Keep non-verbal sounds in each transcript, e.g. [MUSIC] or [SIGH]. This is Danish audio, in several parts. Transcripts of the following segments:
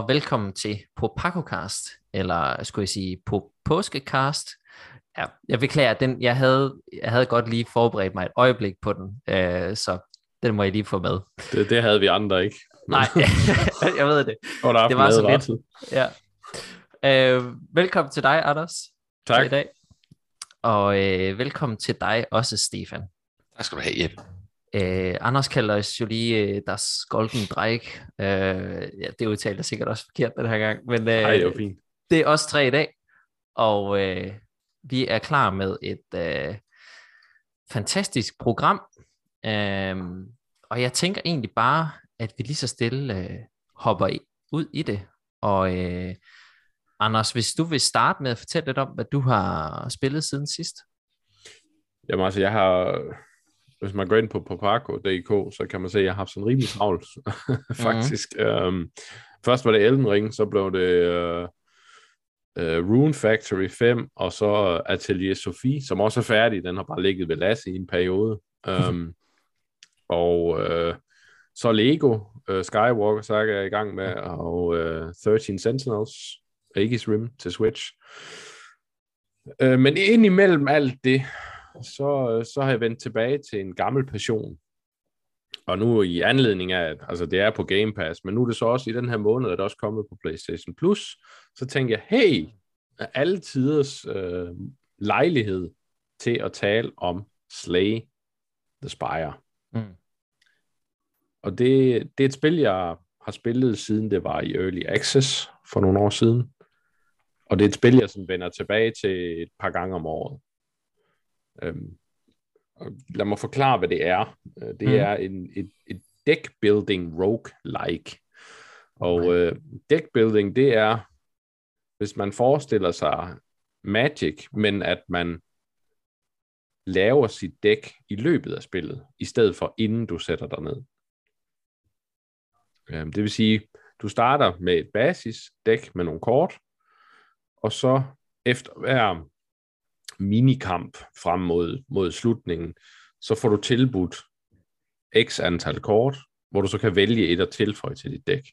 Og velkommen til på Pakocast, eller skulle jeg sige på Påskecast. Ja, jeg beklager, den, jeg, havde, jeg havde godt lige forberedt mig et øjeblik på den, øh, så den må jeg lige få med. Det, det havde vi andre ikke. Nej, [LAUGHS] jeg ved det. Og det var så lidt. Ja. Øh, velkommen til dig, Anders. Tak. I dag. Og øh, velkommen til dig også, Stefan. Tak skal du have, Jeppe. Øh, Anders kalder os jo lige øh, deres golden dræk. Øh, ja, det udtaler sikkert også forkert den her gang. Men, øh, Ej, det er fint. Det er os tre i dag, og øh, vi er klar med et øh, fantastisk program. Øh, og jeg tænker egentlig bare, at vi lige så stille øh, hopper i, ud i det. Og øh, Anders, hvis du vil starte med at fortælle lidt om, hvad du har spillet siden sidst. Jamen altså, jeg har hvis man går ind på Popaco.dk, så kan man se, at jeg har haft sådan rimelig travlt, [LAUGHS] faktisk. Mm-hmm. Um, først var det Elden Ring, så blev det uh, uh, Rune Factory 5, og så Atelier Sophie, som også er færdig. Den har bare ligget ved Lasse i en periode. Um, [LAUGHS] og uh, så Lego uh, Skywalker så er jeg i gang med, og uh, 13 Sentinels, Aegis Rim til Switch. Uh, men ind imellem alt det, så, så har jeg vendt tilbage til en gammel passion. Og nu i anledning af, at altså det er på Game Pass, men nu er det så også i den her måned, at det også kommet på PlayStation Plus, så tænker jeg, hey, alle tiders øh, lejlighed til at tale om Slay the Spire. Mm. Og det, det er et spil, jeg har spillet siden det var i Early Access for nogle år siden. Og det er et spil, jeg sådan vender tilbage til et par gange om året. Øhm, lad mig forklare, hvad det er. Øh, det mm. er en, et, et deck building rogue-like. Og okay. øh, deck building, det er, hvis man forestiller sig Magic, men at man laver sit dæk i løbet af spillet, i stedet for inden du sætter dig ned. Øhm, det vil sige, du starter med et basis dæk med nogle kort, og så efter hver minikamp frem mod, mod slutningen, så får du tilbudt x antal kort, hvor du så kan vælge et at tilføje til dit dæk.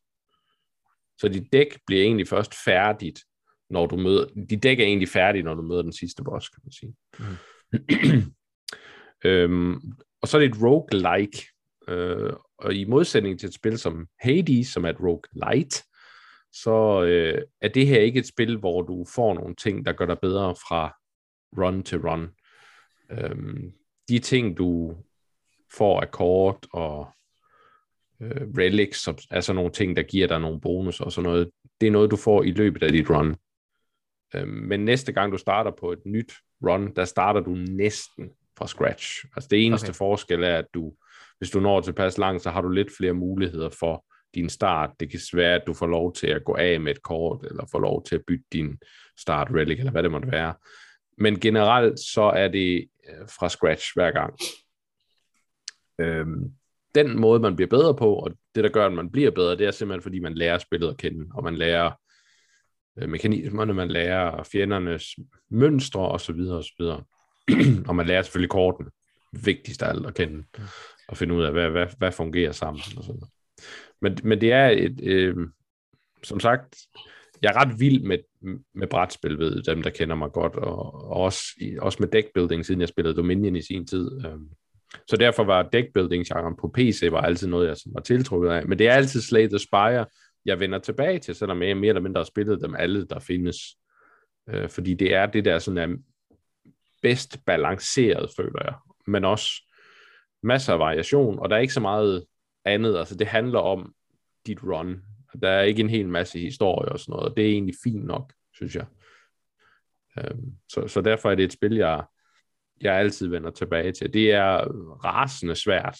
Så dit dæk bliver egentlig først færdigt, når du møder... Dit dæk er egentlig færdigt, når du møder den sidste boss, kan man sige. Mm. [CLEARS THROAT] øhm, og så er det et roguelike. Øh, og i modsætning til et spil som Hades, som er et roguelite, så øh, er det her ikke et spil, hvor du får nogle ting, der gør dig bedre fra run to run. Øhm, de ting, du får af kort og øh, relics, som er sådan nogle ting, der giver dig nogle bonus og sådan noget, det er noget, du får i løbet af dit run. Øhm, men næste gang, du starter på et nyt run, der starter du næsten fra scratch. Altså det eneste okay. forskel er, at du, hvis du når tilpas langt, så har du lidt flere muligheder for din start. Det kan være, at du får lov til at gå af med et kort, eller får lov til at bytte din start relic, eller hvad det måtte være. Men generelt så er det øh, fra scratch hver gang. Øhm, den måde, man bliver bedre på, og det, der gør, at man bliver bedre, det er simpelthen, fordi man lærer spillet at kende, og man lærer øh, mekanismerne, man lærer fjendernes mønstre, og så videre, og [CLEARS THROAT] man lærer selvfølgelig korten, vigtigst af alt at kende, og finde ud af, hvad, hvad, hvad fungerer sammen, og sådan. Men, men det er et, øh, som sagt, jeg er ret vild med, med brætspil, ved dem, der kender mig godt, og, og også, også med deckbuilding, siden jeg spillede Dominion i sin tid. Øhm, så derfor var deckbuilding-genren på PC var altid noget, jeg var tiltrukket af. Men det er altid Slay the Spire, jeg vender tilbage til, selvom jeg mere eller mindre har spillet dem alle, der findes. Øh, fordi det er det, der sådan er bedst balanceret, føler jeg. Men også masser af variation, og der er ikke så meget andet. Altså det handler om dit run. Der er ikke en hel masse historie og sådan noget, og det er egentlig fint nok, synes jeg. Øhm, så, så derfor er det et spil, jeg, jeg altid vender tilbage til. Det er rasende svært,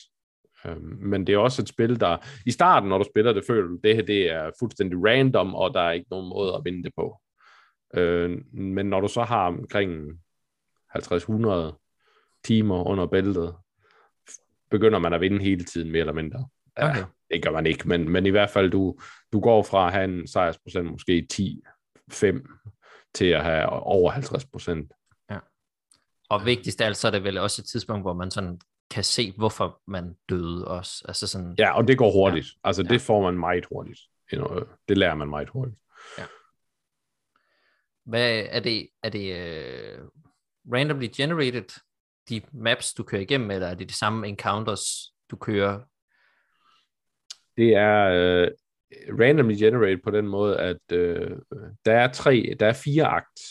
øhm, men det er også et spil, der i starten, når du spiller det, føler du, det her det er fuldstændig random, og der er ikke nogen måde at vinde det på. Øh, men når du så har omkring 50-100 timer under bæltet, begynder man at vinde hele tiden, mere eller mindre. Okay det gør man ikke, men, men i hvert fald, du, du går fra at have en sejrsprocent måske 10-5 til at have over 50 procent. Ja. Og vigtigst af alt, så er det vel også et tidspunkt, hvor man sådan kan se, hvorfor man døde også. Altså sådan, ja, og det går hurtigt. Ja. Altså, det ja. får man meget hurtigt. det lærer man meget hurtigt. Ja. Hvad er det, er det uh, randomly generated, de maps, du kører igennem, eller er det de samme encounters, du kører? Det er uh, randomly generated på den måde, at uh, der er tre, der er fire akt.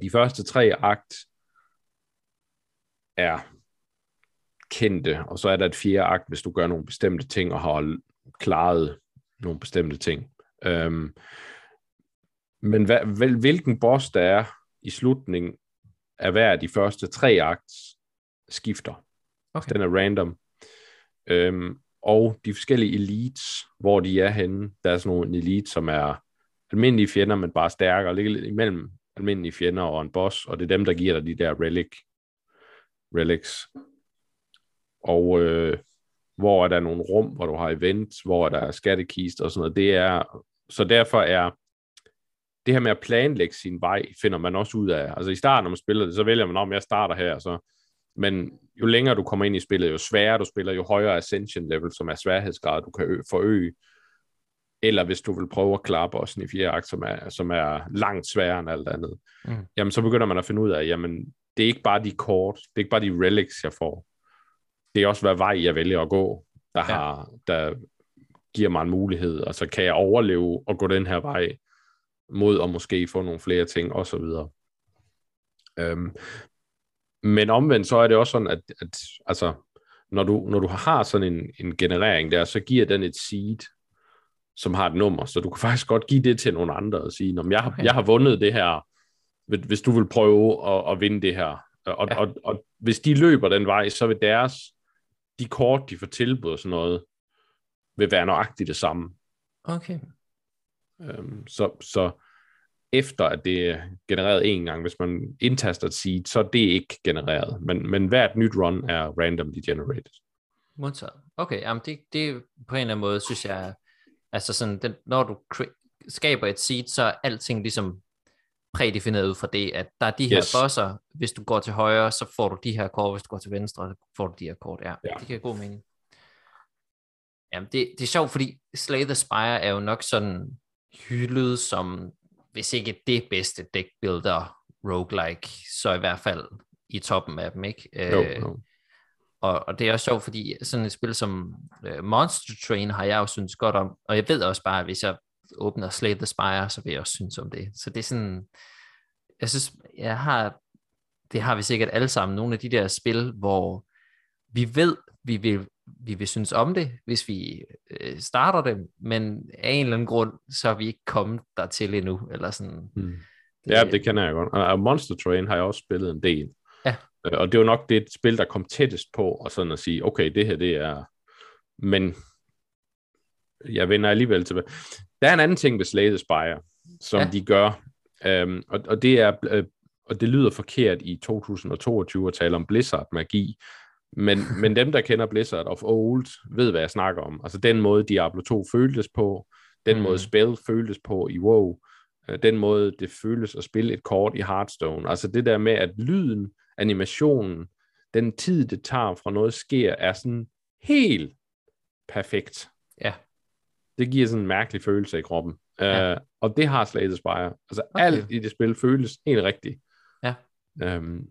De første tre akt er kendte, og så er der et fjerde akt, hvis du gør nogle bestemte ting og har klaret nogle bestemte ting. Um, men hvad, hvil, hvilken boss der er i slutningen af hver af de første tre akt skifter. Okay. Den er random. Um, og de forskellige elites, hvor de er henne, der er sådan nogle elite, som er almindelige fjender, men bare stærkere, ligger lidt imellem almindelige fjender og en boss, og det er dem, der giver dig de der relic, relics. Og øh, hvor er der nogle rum, hvor du har events, hvor er der skattekist og sådan noget. Det er, så derfor er det her med at planlægge sin vej, finder man også ud af. Altså i starten, når man spiller det, så vælger man om, jeg starter her, så men jo længere du kommer ind i spillet, jo sværere du spiller, jo højere ascension level, som er sværhedsgrad, du kan forøge. Eller hvis du vil prøve at klare bossen i fjerde akt, som er, som er langt sværere end alt andet, mm. jamen så begynder man at finde ud af, jamen det er ikke bare de kort, det er ikke bare de relics, jeg får. Det er også, hvad vej jeg vælger at gå, der, ja. har, der giver mig en mulighed, og så kan jeg overleve og gå den her vej, mod at måske få nogle flere ting, og så videre. Øhm, men omvendt så er det også sådan, at, at altså, når, du, når du har sådan en, en generering der, så giver den et seed, som har et nummer, så du kan faktisk godt give det til nogle andre og sige, jeg, okay. jeg har vundet det her, hvis du vil prøve at, at vinde det her. Og, ja. og, og, og hvis de løber den vej, så vil deres, de kort, de får tilbud og sådan noget, vil være nøjagtigt det samme. Okay. Øhm, så, så efter at det er genereret en gang, hvis man indtaster et seed, så er det ikke genereret. Men, men hvert nyt run er randomly generated. Modtaget. Okay, jamen det, det på en eller anden måde, synes jeg, altså sådan, den, når du skaber et seed, så er alting ligesom prædefineret ud fra det, at der er de her yes. bosser, hvis du går til højre, så får du de her kort, hvis du går til venstre, så får du de her kort. Ja, ja. det giver god mening. Jamen, det, det er sjovt, fordi Slay the Spire er jo nok sådan hyldet som, hvis ikke det bedste deckbuilder roguelike, så i hvert fald i toppen af dem, ikke? Jo, øh, jo. Og, og det er også sjovt, fordi sådan et spil som uh, Monster Train har jeg jo synes godt om, og jeg ved også bare, at hvis jeg åbner Slay the Spire, så vil jeg også synes om det. Så det er sådan, jeg synes, jeg har, det har vi sikkert alle sammen, nogle af de der spil, hvor vi ved, vi vil vi vil synes om det, hvis vi øh, starter det, men af en eller anden grund, så er vi ikke kommet der til endnu, eller sådan. Hmm. Ja, det kender jeg godt. Og Monster Train har jeg også spillet en del. Ja. Øh, og det var nok det spil, der kom tættest på, og sådan at sige, okay, det her, det er... Men jeg vender alligevel tilbage. Der er en anden ting ved Slay the Spire, som ja. de gør, øhm, og, og det er... Øh, og det lyder forkert i 2022 at tale om Blizzard-magi, men, men dem, der kender Blizzard of Old, ved, hvad jeg snakker om. Altså den måde Diablo 2 føltes på, den mm. måde spil føltes på i WoW, øh, den måde det føles at spille et kort i Hearthstone. Altså det der med, at lyden, animationen, den tid, det tager fra noget sker, er sådan helt perfekt. Ja. Det giver sådan en mærkelig følelse i kroppen. Ja. Uh, og det har Slay the Spire. Altså okay. alt i det spil føles helt rigtigt. Ja. Um,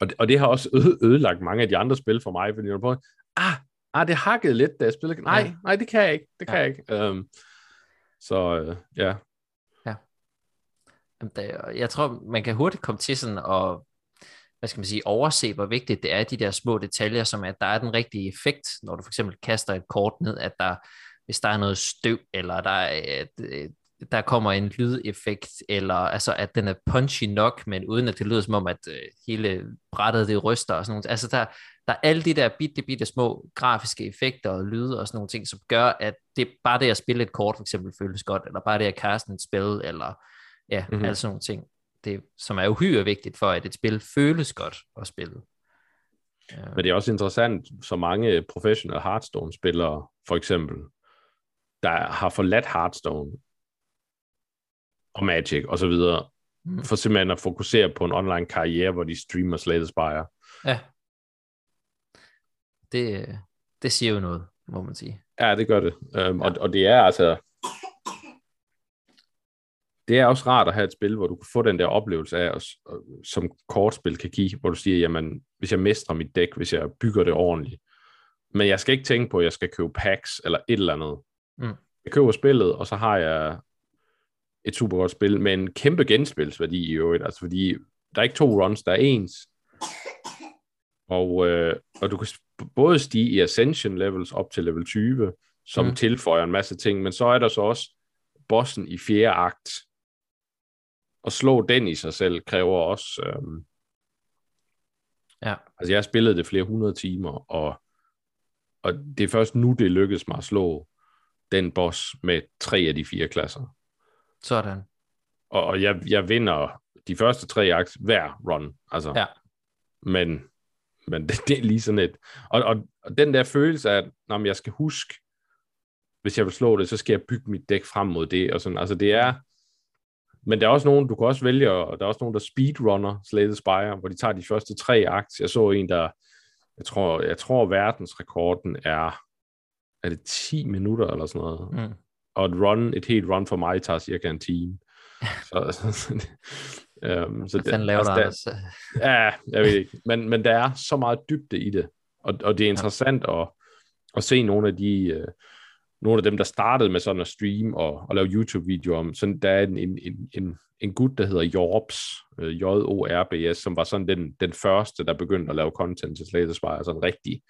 og, det, og det har også ødelagt mange af de andre spil for mig, fordi jeg på, ah, ah, det hakkede lidt, da jeg spillede. Nej, ja. nej, det kan jeg ikke. Det kan ja. jeg ikke. Um, så uh, ja. Ja. Jeg tror, man kan hurtigt komme til sådan og hvad skal man sige, overse, hvor vigtigt det er, de der små detaljer, som at der er den rigtige effekt, når du for eksempel kaster et kort ned, at der, hvis der er noget støv, eller der er der kommer en lydeffekt, eller altså at den er punchy nok, men uden at det lyder som om, at øh, hele brættet det ryster og sådan noget. Altså der, der er alle de der bitte, bitte små grafiske effekter og lyde og sådan nogle ting, som gør, at det bare det at spille et kort for eksempel føles godt, eller bare det at kaste et spil, eller ja, mm-hmm. alle sådan nogle ting, det, som er uhyre vigtigt for, at et spil føles godt at spille. Men det er også interessant, så mange professionelle Hearthstone-spillere, for eksempel, der har forladt Hearthstone og Magic og så videre, mm. for simpelthen at fokusere på en online karriere, hvor de streamer Slay the Spire. Ja. Det, det siger jo noget, må man sige. Ja, det gør det. Um, og, og det er altså... Det er også rart at have et spil, hvor du kan få den der oplevelse af, som kortspil kan give, hvor du siger, jamen, hvis jeg mestrer mit dæk, hvis jeg bygger det ordentligt, men jeg skal ikke tænke på, at jeg skal købe packs eller et eller andet. Mm. Jeg køber spillet, og så har jeg et super godt spil med en kæmpe genspilsværdi i øvrigt, altså fordi der er ikke to runs, der er ens. Og, øh, og du kan både stige i Ascension levels op til level 20, som mm. tilføjer en masse ting, men så er der så også bossen i fjerde akt. Og slå den i sig selv kræver også... Øhm, ja. Altså jeg har spillet det flere hundrede timer, og, og det er først nu, det lykkedes mig at slå den boss med tre af de fire klasser. Sådan. Og, og jeg, jeg vinder de første tre akt hver run. Altså. Ja. Men, men det, [LAUGHS] det er lige sådan et... Og, og, og den der følelse af, at når jeg skal huske, hvis jeg vil slå det, så skal jeg bygge mit dæk frem mod det. Og sådan. Altså det er... Men der er også nogen, du kan også vælge, og der er også nogen, der speedrunner Slay the Spire, hvor de tager de første tre akt. Jeg så en, der... Jeg tror, jeg tror verdensrekorden er... Er det 10 minutter eller sådan noget? Mm og et run, et helt run for mig tager cirka en time. [LAUGHS] så, så, så, så det, laver altså, der, Ja, jeg ved ikke. Men, men der er så meget dybde i det, og, og det er interessant ja. at, at se nogle af de... Uh, nogle af dem, der startede med sådan at stream og, og lave YouTube-videoer om, sådan, der er en, en, en, en gut, der hedder Jorbs, uh, J-O-R-B-S, som var sådan den, den første, der begyndte at lave content til Slay Spire, sådan rigtig.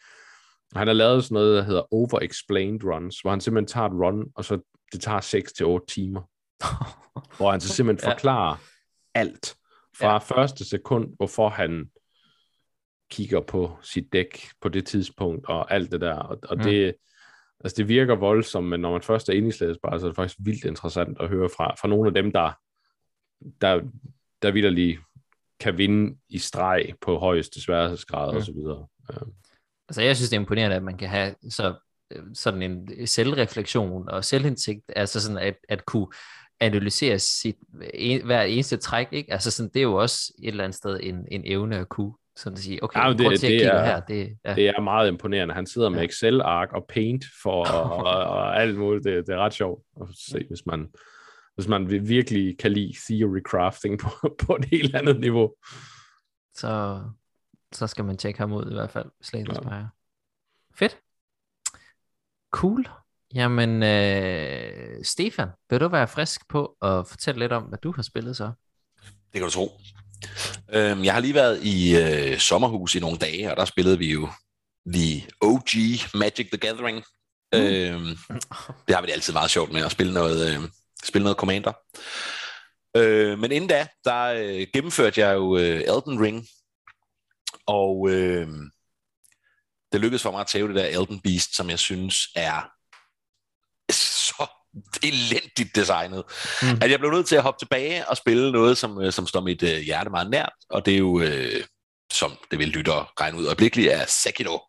Han har lavet sådan noget, der hedder Over-Explained Runs, hvor han simpelthen tager et run, og så det tager 6 til 8 timer. [LAUGHS] hvor han så simpelthen forklarer ja. alt. Fra ja. første sekund, hvorfor han kigger på sit dæk på det tidspunkt, og alt det der. Og, og mm. det, altså det virker voldsomt, men når man først er inde i slædesbar, så er det faktisk vildt interessant at høre fra, fra nogle af dem, der, der, der vidderlig kan vinde i streg på højeste sværhedsgrad mm. og så videre. Ja. Altså jeg synes, det er imponerende, at man kan have så sådan en selvreflektion og selvindsigt, altså sådan at, at kunne analysere sit en, hver eneste træk, ikke? Altså sådan, det er jo også et eller andet sted en, en evne at kunne sådan at sige, okay, ja, det, til det at er, her. Det, ja. det er meget imponerende. Han sidder med ja. Excel-ark og Paint for [LAUGHS] og, og, og alt muligt. Det, det er ret sjovt at se, hvis man, hvis man virkelig kan lide theory crafting på, [LAUGHS] på et helt andet niveau. Så, så skal man tjekke ham ud i hvert fald. Slaget ja. Fedt. Cool. Jamen, øh, Stefan, vil du være frisk på at fortælle lidt om, hvad du har spillet så? Det kan du tro. Øhm, jeg har lige været i øh, sommerhus i nogle dage, og der spillede vi jo The OG Magic the Gathering. Mm. Øhm, det har vi det altid meget sjovt med at spille noget, øh, spille noget Commander. Øh, men inden da, der øh, gennemførte jeg jo øh, Elden Ring, og øh, det lykkedes for mig at tage det der Elden Beast, som jeg synes er så elendigt designet, mm. at jeg blev nødt til at hoppe tilbage og spille noget, som, øh, som står mit uh, hjerte meget nært, og det er jo, uh, som det vil lytte og regne ud øjeblikkeligt, er Sekiro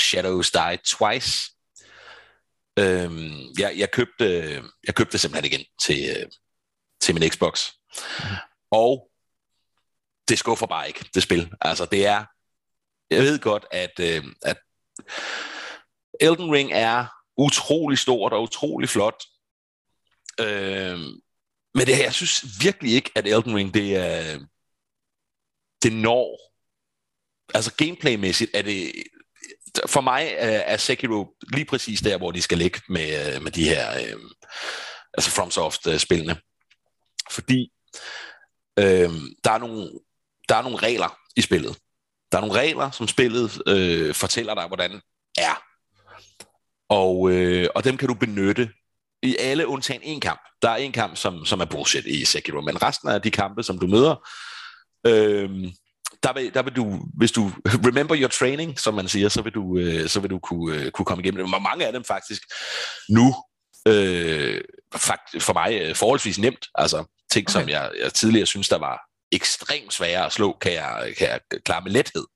Shadows Die Twice. Uh, jeg, jeg, købte, jeg købte det simpelthen igen til, uh, til min Xbox. Mm. Og det skuffer bare ikke, det spil. Altså, det er jeg ved godt, at, øh, at Elden Ring er utrolig stort og utrolig flot. Øh, men det, jeg synes virkelig ikke, at Elden Ring, det er det når. Altså gameplaymæssigt er det, for mig er Sekiro lige præcis der, hvor de skal ligge med, øh, med de her, øh, altså FromSoft-spillene. Fordi øh, der, er nogle, der er nogle regler i spillet. Der er nogle regler, som spillet øh, fortæller dig, hvordan er. Og, øh, og dem kan du benytte i alle undtagen en kamp. Der er en kamp, som, som er bullshit i Sekiro, men resten af de kampe, som du møder, øh, der vil, der vil du, hvis du [LAUGHS] remember your training, som man siger, så vil du, øh, så vil du kunne, øh, kunne komme igennem det. Og mange af dem faktisk nu, øh, fakt, for mig øh, forholdsvis nemt. Altså ting, okay. som jeg, jeg tidligere synes, der var ekstremt svære at slå, kan jeg, kan jeg klare med lethed.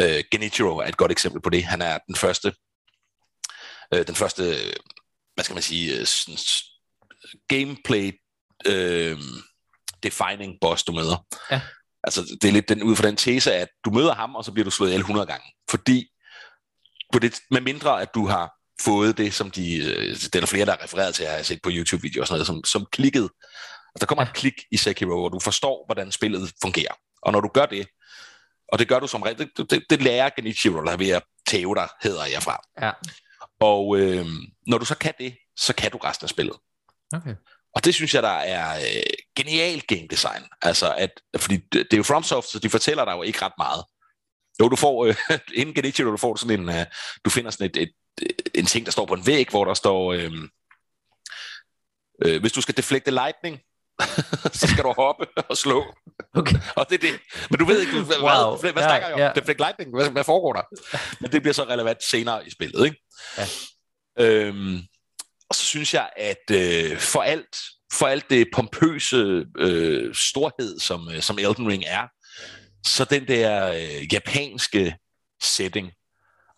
Uh, Genichiro er et godt eksempel på det. Han er den første, uh, den første, hvad skal man sige, uh, sådan, gameplay uh, defining boss, du møder. Ja. Altså, det er lidt den, ud fra den tese, at du møder ham, og så bliver du slået ihjel 100 gange. Fordi, på det, med mindre at du har fået det, som de, øh, det er der flere, der har refereret til, jeg har set på YouTube-videoer og sådan noget, som, som klikket. Der kommer et klik i Sekiro, og du forstår, hvordan spillet fungerer. Og når du gør det, og det gør du som regel, det, det, det lærer Genichiro, der er ved at tæve dig, hedder jeg fra. Ja. Og øh, når du så kan det, så kan du resten af spillet. Okay. Og det synes jeg, der er øh, genialt game design. Altså, at, fordi det, det er jo FromSoft, så de fortæller dig jo ikke ret meget. Jo, du får, øh, [LAUGHS] inden Genichiro, du får sådan en, øh, du finder sådan et, et, en ting, der står på en væg, hvor der står, øh, øh, hvis du skal deflekte lightning, [LAUGHS] så skal du hoppe og slå. Okay. og det er det. Men du ved ikke, hvad, Wow. hvad, hvad Ja, snakker jeg om? ja. Deflect lightning, hvad, hvad foregår der? Men det bliver så relevant senere i spillet, ikke? Ja. Øhm, og så synes jeg, at øh, for alt for alt det pompøse øh, storhed, som, øh, som Elden Ring er, så den der øh, japanske setting,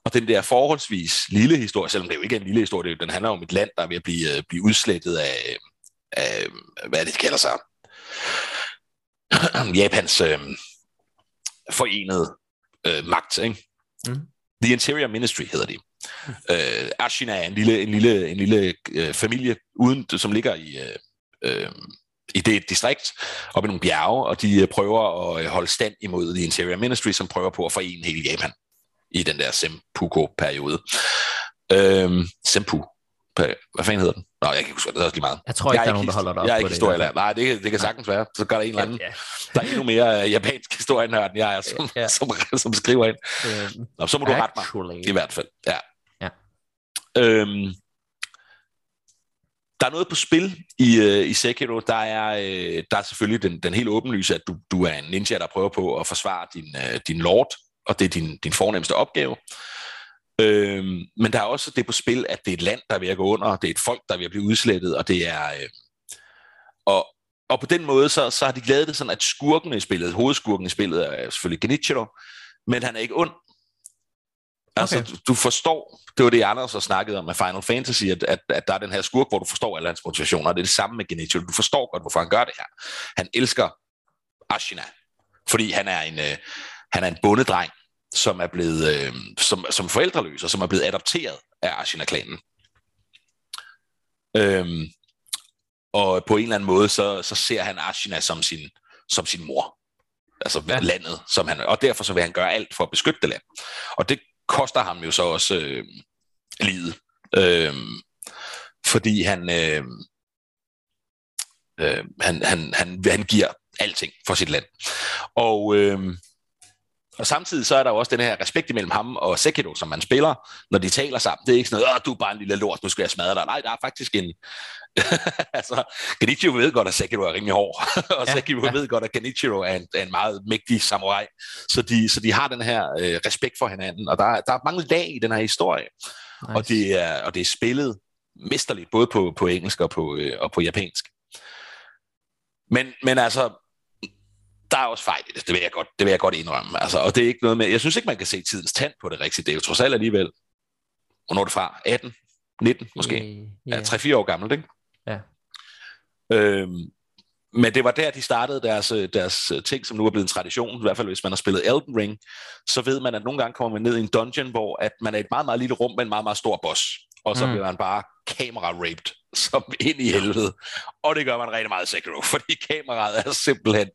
og den der forholdsvis lille historie, selvom det jo ikke er en lille historie, det den handler om et land, der er ved at blive, øh, blive udslettet af, af, hvad det, de kalder sig, [CLEARS THROAT] Japans øh, forenede øh, magt, ikke? Mm. The Interior Ministry hedder de. Øh, Ashina er en lille, en lille, en lille øh, familie, uden, som ligger i, øh, øh, i det distrikt, oppe i nogle bjerge, og de øh, prøver at øh, holde stand imod The Interior Ministry, som prøver på at forene hele Japan i den der Sempuko-periode. Øh, Sempu. Hvad fanden hedder den? Nå, jeg kan ikke huske, det er også lige meget. Jeg tror ikke, jeg der er nogen, der holder dig op Jeg er på ikke det. historielærer. Nej, det, det kan sagtens være. Så gør der en eller anden, Ja, der er endnu mere øh, japansk historienørd, end jeg er, som, Ja. som, som skriver ind. Øhm, Nå, så må du rette mig. I hvert fald, ja. Ja. Øhm, der er noget på spil i, øh, i Sekiro. Der er, øh, der er selvfølgelig den, den helt åbenlyse, at du, du er en ninja, der prøver på at forsvare din, øh, din lord, og det er din, din fornemmeste opgave. Øhm, men der er også det på spil, at det er et land, der er ved at gå under, det er et folk, der er ved at blive udslettet, og det er... Øh, og, og på den måde, så, så har de lavet det sådan, at skurken i spillet, hovedskurken i spillet, er selvfølgelig Genichiro, men han er ikke ond. Altså, okay. du, du forstår, det var det, Anders har snakket om med Final Fantasy, at, at, at der er den her skurk, hvor du forstår alle hans motivationer, og det er det samme med Genichiro. Du forstår godt, hvorfor han gør det her. Han elsker Ashina, fordi han er en, øh, han er en bondedreng, som er blevet øh, som, som forældreløs, og som er blevet adopteret af Ashina-klanen. Øhm, og på en eller anden måde, så, så ser han Ashina som sin, som sin mor. Altså Ja. ja. landet, som han, og derfor så vil han gøre alt for at beskytte det land. Og det koster ham jo så også øh, livet. Øh, fordi han, øh, øh, han, han, han, han giver alting for sit land. Og, øh, og samtidig så er der jo også den her respekt imellem ham og Sekiro, som man spiller, når de taler sammen. Det er ikke sådan noget, Åh, du er bare en lille lort, nu skal jeg smadre dig. Nej, der er faktisk en... [LAUGHS] altså, Genichiro ved godt, at Sekiro er rimelig hård, [LAUGHS] og Ja, Sekiro ja. ved godt, at Genichiro er en, er en meget mægtig samurai. Så de, så de har den her øh, respekt for hinanden, og der, er- der er mange lag i den her historie. Nice. Og, det er, og det er spillet mesterligt, både på, på engelsk og på, øh, og på japansk. Men, men altså, der er også fejl i det, det vil jeg godt, det vil jeg godt indrømme. Altså, og det er ikke noget med, jeg synes ikke, man kan se tidens tand på det rigtigt. Det er jo trods alt alligevel, hvornår er det fra? 18? 19 måske? Ja, ja. 3-4 år gammelt, ikke? Ja. Øhm, men det var der, de startede deres, øh, deres øh, ting, som nu er blevet en tradition, i hvert fald hvis man har spillet Elden Ring, så ved man, at nogle gange kommer man ned i en dungeon, hvor at man er i et meget, meget lille rum med en meget, meget stor boss, og så mm. bliver man bare kamera-raped, som ind i helvede. Og det gør man rigtig meget i Sekiro, [LAUGHS] fordi kameraet er simpelthen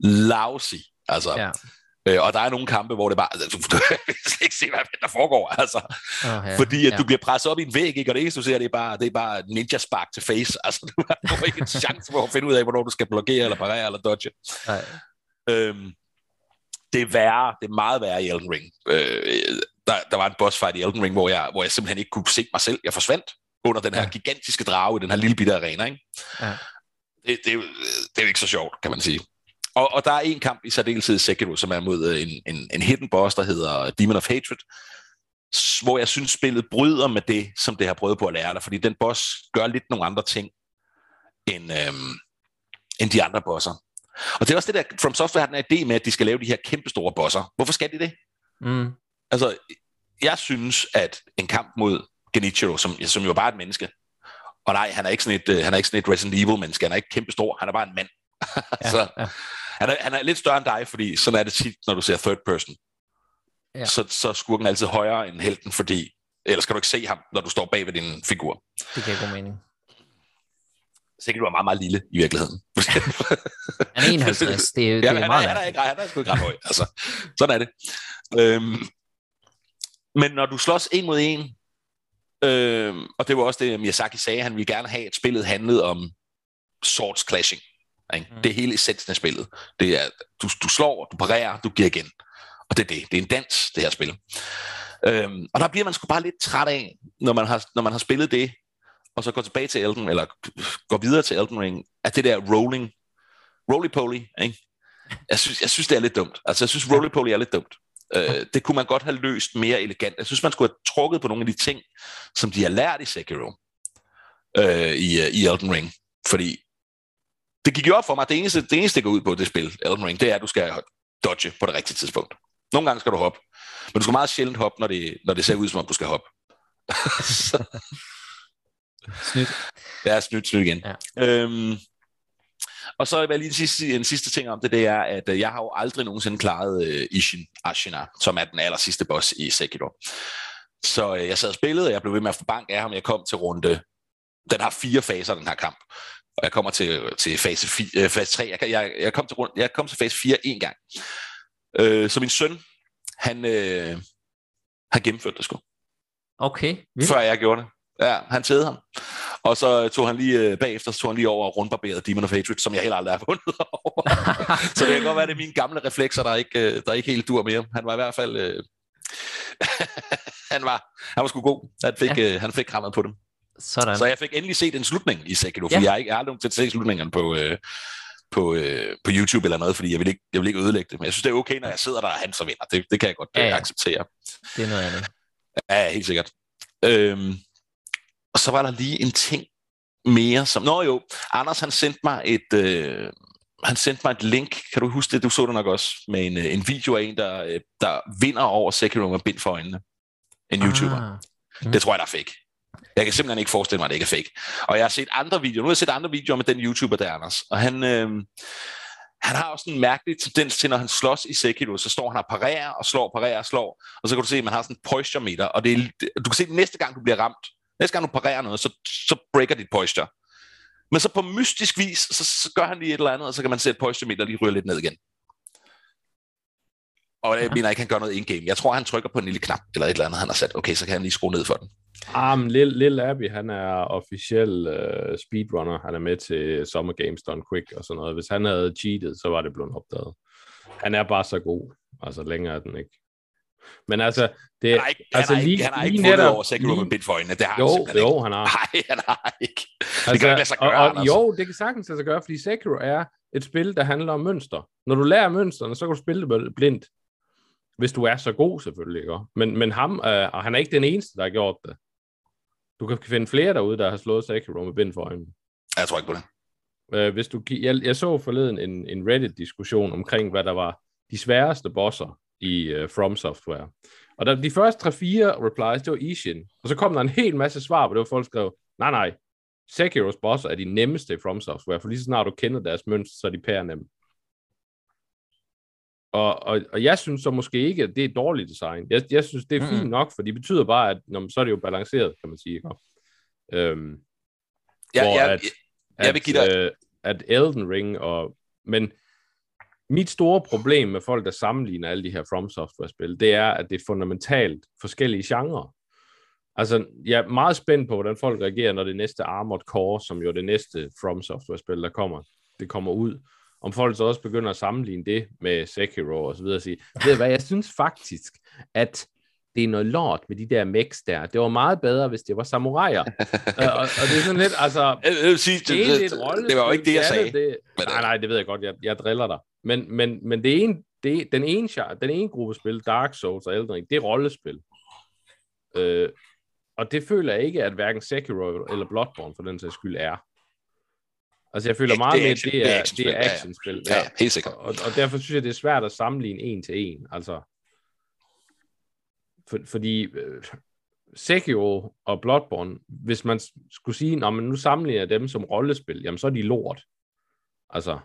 lousy. Altså, Ja. øh, og der er nogle kampe, hvor det bare, altså, du, [LAUGHS] du kan ikke se, hvad der foregår, altså. Ja. Fordi at ja. du bliver presset op i en væg, ikke? og det eneste, du ser, det er bare, det er bare ninja spark til face. Altså, [LAUGHS] du har, du har ikke en chance for at finde ud af, hvornår du skal blokere, eller parere, eller dodge. Nej. Øhm, det er værre, det er meget værre i Elden Ring. Øh, der, der var en boss fight i Elden Ring, hvor jeg, hvor jeg simpelthen ikke kunne se mig selv. Jeg forsvandt under den her Ja. gigantiske drage i den her lille bitte arena. Ikke? Ja. Det, det, er det er jo ikke så sjovt, kan man sige. Og, og der er en kamp i særdeleshed i Sekiro, som er mod øh, en, en, en hidden boss, der hedder Demon of Hatred, hvor jeg synes, spillet bryder med det, som det har prøvet på at lære dig, fordi den boss gør lidt nogle andre ting, end, øhm, end de andre bosser. Og det er også det der, From Software har den her idé med, at de skal lave de her kæmpe store bosser. Hvorfor skal de det? Mm. Altså, jeg synes, at en kamp mod Genichiro, som, som jo bare er et menneske, og nej, han er ikke sådan et, øh, han er ikke sådan et Resident Evil-menneske, han er ikke kæmpe stor, han er bare en mand. [LAUGHS] Ja, så, ja. han, er, han er lidt større end dig, fordi sådan er det tit, når du ser third person. Ja. Så, så er skurken altid højere end helten, fordi Eller skal du ikke se ham, når du står bag ved din figur? Det giver god mening. Sekiro er meget, meget lille i virkeligheden. [LAUGHS] Han er 51, det er, det ja, er han, meget er, han, er ikke, han er sgu ikke ret høj. Altså, sådan er det. Øhm, men når du slås en mod en, øhm, og det var også det, Miyazaki sagde, han ville gerne have, at spillet handlede om swords clashing. Ikke? Mm. Det er hele essensen af spillet. Det er, du, du slår, du parerer, du giver igen. Og det er det. Det er en dans, det her spil. Øhm, og der bliver man sgu bare lidt træt af, når man har, når man har spillet det, og så går tilbage til Elden, eller går videre til Elden Ring, at det der rolling, roly-poly, ikke? Jeg synes, jeg synes, det er lidt dumt. Altså, jeg synes, roly-poly er lidt dumt. Øh, det kunne man godt have løst mere elegant. Jeg synes, man skulle have trukket på nogle af de ting, som de har lært i Sekiro, øh, i, øh, i Elden Ring. Fordi det gik jo op for mig, at det eneste, det eneste, det går ud på det spil, Elden Ring, det er, at du skal dodge på det rigtige tidspunkt. Nogle gange skal du hoppe, men du skal meget sjældent hoppe, når det, når det ser ud, som om du skal hoppe. [LAUGHS] Snydt. Ja, snydt, snydt igen. Ja. Øhm, og så vil jeg lige en sidste, en sidste ting om det, det er, at øh, jeg har jo aldrig nogensinde klaret øh, Ishin Ashina, som er den aller sidste boss i Sekiro. Så øh, jeg sad og spillede, og jeg blev ved med at få bank af ham. Jeg kom til runde... Den har fire faser, den her kamp. Og jeg kommer til, til fase, fi, øh, fase 3. Jeg, jeg, jeg, kom til rund, jeg kom til fase 4 en gang. Øh, så min søn, han, øh, han gennemførte det sgu Okay, vildt. før jeg gjorde det. Ja, han tædede ham. Og så tog han lige øh, bagefter, så tog han lige over og rundbarberede Demon of Hatred, som jeg heller aldrig har vundet [LAUGHS] over. så det kan godt være, det er mine gamle reflekser, der ikke, øh, der ikke helt dur mere. Han var i hvert fald... Øh... [LAUGHS] han, var, han var sgu god. Han fik, ja. øh, han fik krammet på dem. Sådan. Så jeg fik endelig set en slutning i Sekiro, fordi Ja. jeg, har ikke, jeg har aldrig til at se slutningerne på, øh, på, øh, på YouTube eller noget, fordi jeg vil, ikke, jeg vil ikke ødelægge det. Men jeg synes, det er okay, når jeg sidder der, og han så vinder. Det, det kan jeg godt ja, ja. ja. acceptere. Det er noget andet. Ja, helt sikkert. Øhm, og så var der lige en ting mere, som... Nå jo, Anders han sendte mig et... Øh, han sendte mig et link, kan du huske det? Du så det nok også, med en, øh, en video af en, der, øh, der vinder over Sekiro med bind for øjnene. En YouTuber. Ah. Mm. Det tror jeg, der er fake. Jeg kan simpelthen ikke forestille mig, at det ikke er fake. Og jeg har set andre videoer. Nu har jeg set andre videoer med den YouTuber, der er Anders. Og han, øh, han har også en mærkelig tendens til, når han slås i Sekiro, så står han og parerer og slår, parerer og slår. Og så kan du se, at man har sådan en posture meter. Og det er, du kan se, at næste gang du bliver ramt, næste gang du parerer noget, så, så breaker dit posture. Men så på mystisk vis, så, så gør han lige et eller andet, og så kan man se, at posture meter lige ryger lidt ned igen. Og jeg mener ikke, han gør noget in-game. Jeg tror, han trykker på en lille knap, eller et eller andet, han har sat. Okay, så kan han lige skrue ned for den. Ah, men Lil, Lil Abby, han er officiel uh, speedrunner. Han er med til Summer Games Done Quick og sådan noget. Hvis han havde cheatet, så var det blevet opdaget. Han er bare så god. Altså, længere er den ikke. Men altså, det, Han har ikke, altså, han har ikke, lige- han har ikke lige vundet netop- over Sekiro med bind for øjnene. Det har han jo, simpelthen jo, ikke. han har. Nej, han har ikke. Det kan ikke lade sig gøre, og, og, Anders. Jo, det kan sagtens lade sig gøre, fordi Sekiro er et spil, der handler om mønster. Når du lærer mønsterne, så kan du spille det blindt. Hvis du er så god, selvfølgelig. Ikke? Men, men ham, øh, og han er ikke den eneste, der har gjort det. Du kan finde flere derude, der har slået Sekiro med bind for øjnene. Jeg tror ikke på det. Øh, hvis du, jeg, jeg så forleden en, en Reddit-diskussion omkring, hvad der var de sværeste bosser i uh, From Software. Og der, de første 3-4 replies, det var Ishin. Og så kom der en hel masse svar, hvor det var folk skrev, nej nej, Sekiro's bosser er de nemmeste i From Software, for lige så snart du kender deres mønster, så er de pære nemme. Og, og, og jeg synes så måske ikke, at det er dårligt design. Jeg, jeg synes, det er fint nok, for det betyder bare, at nå, men så er det jo balanceret, kan man sige. Ikke? Øhm, Jeg, hvor jeg, at, jeg vil give dig- at, øh, at Elden Ring og... Men mit store problem med folk, der sammenligner alle de her From Software-spil, det er, at det er fundamentalt forskellige genrer. Altså, jeg er meget spændt på, hvordan folk reagerer, når det næste Armored Core, som jo er det næste From Software-spil, der kommer, det kommer ud. Om folk så også begynder at sammenligne det med Sekiro og så videre og sige, ved du hvad, jeg synes faktisk, at det er noget lort med de der mechs der. Det var meget bedre, hvis det var samuraier. [LAUGHS] og, og, og det er sådan lidt, altså, jeg, vil sige, det, det det det, var jo ikke det, jeg sagde. Det, nej, nej, det ved jeg godt, jeg, jeg driller dig. Men, men, men det ene, det, den, ene, den ene gruppe spil, Dark Souls og Elden Ring, det er rollespil. Øh, og det føler jeg ikke, at hverken Sekiro eller Bloodborne for den sags skyld er. Altså jeg føler meget er mere, action- det er actionspil, det er ja, ja. actionspil. Ja, ja, helt sikkert. Og, og derfor synes jeg, det er svært at sammenligne en til en. Altså, for, fordi øh, Sekiro og Bloodborne, hvis man skulle sige, at nu sammenligner dem som rollespil, jamen så er de lort. Altså,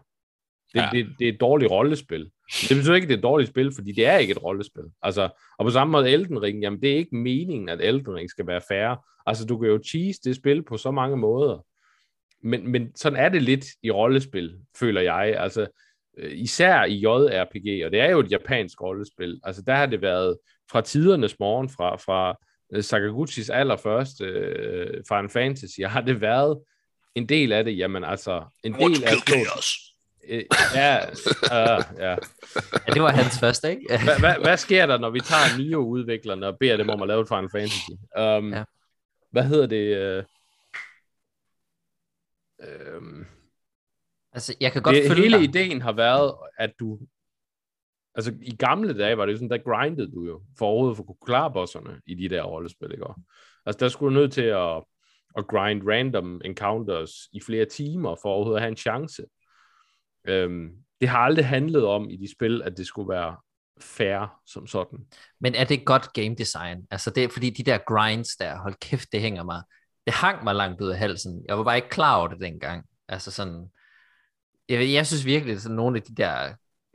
Det, Ja. det, det er et dårligt rollespil. Det betyder ikke, at det er et dårligt spil, fordi det er ikke et rollespil. Altså, og på samme måde Elden Ring, jamen det er ikke meningen, at Elden Ring skal være færre. Altså, du kan jo cheese det spil på så mange måder. Men, men sådan er det lidt i rollespil, føler jeg. Altså, øh, især i JRPG, og det er jo et japansk rollespil. Altså, der har det været fra tidernes morgen, fra, fra øh, Sakaguchis allerførste øh, Final Fantasy, har det været en del af det, jamen altså, en del af chaos. Øh, ja, uh, ja. Ja, det var hans første, ikke? Hvad, hvad, hvad sker der, når vi tager Nio-udviklerne og beder dem om at lave et Final Fantasy? Um, Ja. Hvad hedder det? Uh, um, altså, jeg kan godt det følge hele dig. ideen har været, at du... Altså, i gamle dage var det jo sådan, der grindede du jo, for overhovedet for at kunne klare bosserne i de der rollespil, ikke? Altså, der skulle du nødt til at, at grind random encounters i flere timer, for overhovedet at have en chance. Øhm, det har aldrig handlet om i de spil, at det skulle være fair som sådan. Men er det godt game design? Altså det er fordi de der grinds der, hold kæft, det hænger mig. Det hang mig langt ud af halsen. Jeg var bare ikke klar over det dengang. Altså sådan, jeg, jeg synes virkelig, at sådan nogle af de der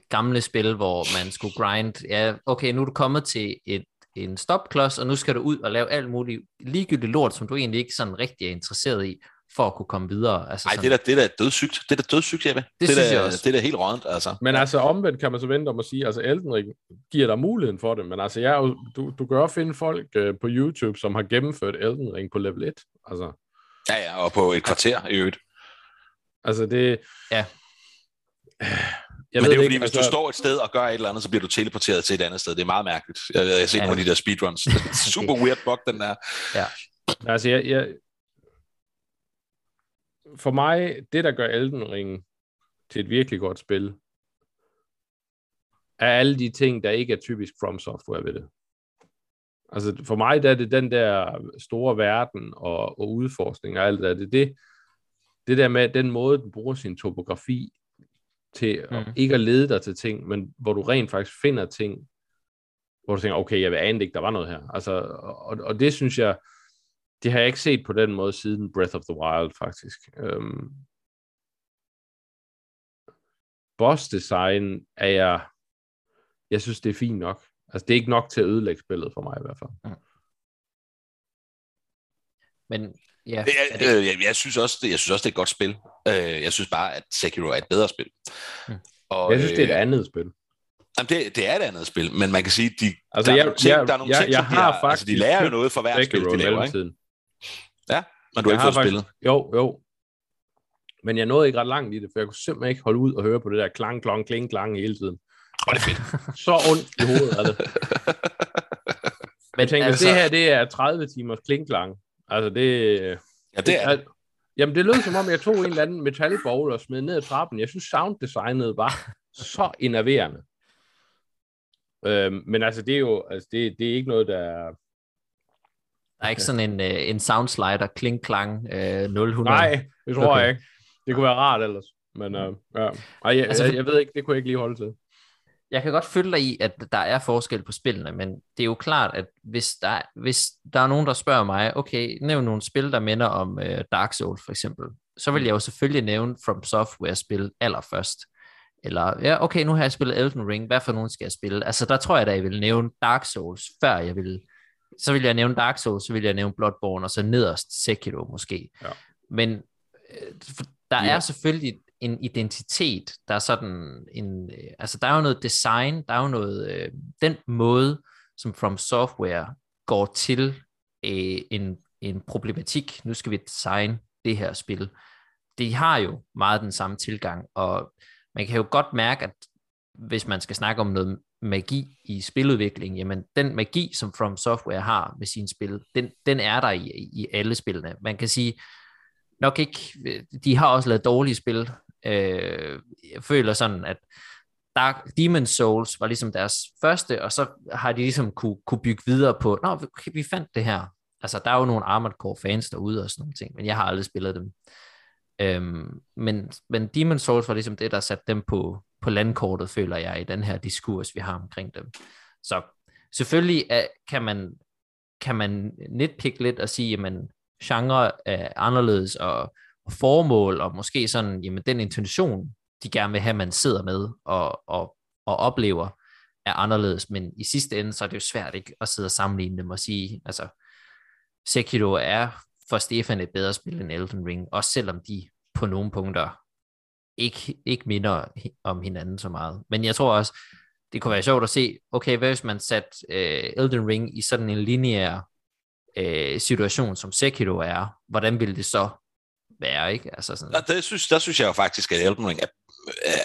gamle spil, hvor man skulle grind, ja, okay, nu er du kommet til et, en stopklods, og nu skal du ud og lave alt muligt ligegyldigt lort, som du egentlig ikke sådan rigtig er interesseret i, for at kunne komme videre. Altså Ej, sådan, det er da, det er da dødssygt. Det er da dødssygt, Jeppe. Det, synes er da, jeg også. Det er da helt rådent, altså. Men altså omvendt kan man så vente om at sige, altså Elden Ring giver dig muligheden for det, men altså jeg, du, du kan også finde folk øh, på YouTube, som har gennemført Elden Ring på level 1. Altså, Ja, ja, og på et kvarter i øvrigt. altså det... Ja. Men Jeg det er jo ikke, fordi, hvis du altså- står et sted og gør et eller andet, så bliver du teleporteret til et andet sted. Det er meget mærkeligt. Jeg, jeg har set Ja. ja. nogle af de der speedruns. Super weird bug, den der. Altså, jeg, jeg, for mig, det der gør Elden Ring til et virkelig godt spil, er alle de ting, der ikke er typisk From Software ved det. Altså, for mig der er det den der store verden og, og udforskning og alt det der. Det, det, det der med den måde, den bruger sin topografi til mm. Mm. ikke at lede dig til ting, men hvor du rent faktisk finder ting, hvor du tænker, okay, jeg vil ane ikke, der var noget her. Altså, og, og det synes jeg, det har jeg ikke set på den måde siden Breath of the Wild, faktisk. Øhm, boss design er jeg, jeg synes, det er fint nok. Altså, det er ikke nok til at ødelægge spillet for mig i hvert fald. Men ja, Det er er, det, øh, jeg, jeg, synes også, det, jeg synes også, det er et godt spil. Øh, jeg synes bare, at Sekiro er et bedre spil. Mm. Og, Jeg synes, det er et øh, andet spil. Jamen, det, det er et andet spil, men man kan sige, de, Altså, der, er jeg- nogle ting, jeg- der er nogle jeg- ting, jeg som de har har, altså, de faktisk lærer jo noget for hver spil, Sekiro de i laver, ikke? Mellemtiden. Men du har ikke fået faktisk- spillet. Jo, jo. Men jeg nåede ikke ret langt i det, for jeg kunne simpelthen ikke holde ud og høre på det der klang, klang, kling, klang hele tiden. Og det er fedt. Så ondt i hovedet er det. men [LAUGHS] Jeg tænker, altså, det her, det er 30 timers klingklang. Altså, det... Ja, det er det. Jamen, det lød som om, jeg tog en eller anden metalbowl og smed ned ad trappen. Jeg synes, sounddesignet var så enerverende. Øhm, men altså, det er jo altså, det, det er ikke noget, der er... der er ikke sådan en, øh, en soundslider, kling klang, øh, 0 Nej, det tror okay. Jeg ikke. Det kunne være rart ellers. Men øh, ja. Ej, jeg, Altså, jeg, jeg ved ikke, det kunne jeg ikke lige holde til. jeg kan godt følge dig i, at der er forskel på spillene, men det er jo klart, at hvis der, hvis der er nogen, der spørger mig, okay, nævn nogle spil, der minder om øh, Dark Souls for eksempel, så vil jeg jo selvfølgelig nævne From Software-spil allerførst. Eller, ja, okay, nu har jeg spillet Elden Ring, hvad for nogen skal jeg spille? Altså, der tror jeg da, jeg vil nævne Dark Souls, før jeg vil, så vil jeg nævne Dark Souls, så vil jeg nævne Bloodborne, og så nederst Sekiro måske. Ja. Men øh, der Ja. er selvfølgelig en identitet, der er sådan en, øh, altså der er jo noget design, der er jo noget, øh, den måde, som From Software går til øh, en, en problematik, nu skal vi designe det her spil, de har jo meget den samme tilgang, og man kan jo godt mærke, at hvis man skal snakke om noget magi i spiludvikling, jamen den magi, som From Software har med sine spil, den, den er der i, i alle spillene. Man kan sige, nok ikke, øh, de har også lavet dårlige spil. Øh, jeg føler sådan, at Dark Demon Souls var ligesom deres første, og så har de ligesom kunne, kunne bygge videre på, nå, vi, vi fandt det her. Altså, der er jo nogle Armored Core fans derude og sådan nogle ting, men jeg har aldrig spillet dem. Øhm, men, men Demon Souls var ligesom det, der satte dem på, på landkortet, føler jeg, i den her diskurs, vi har omkring dem. Så selvfølgelig er, kan man kan man nitpick lidt og sige, jamen, genre er anderledes, og, og formål, og måske sådan, jamen, den intention, de gerne vil have, man sidder med og, og, og oplever, er anderledes, men i sidste ende, så er det jo svært ikke at sidde og sammenligne dem og sige, altså, Sekiro er for Stefan et bedre spil end Elden Ring, også selvom de på nogle punkter ikke, ikke minder om hinanden så meget. Men jeg tror også, det kunne være sjovt at se, okay, hvad hvis man satte uh, Elden Ring i sådan en lineær uh, situation, som Sekiro er, hvordan ville det så være, ikke? Altså sådan. Der, det synes, der synes jeg jo faktisk, at Elden Ring er,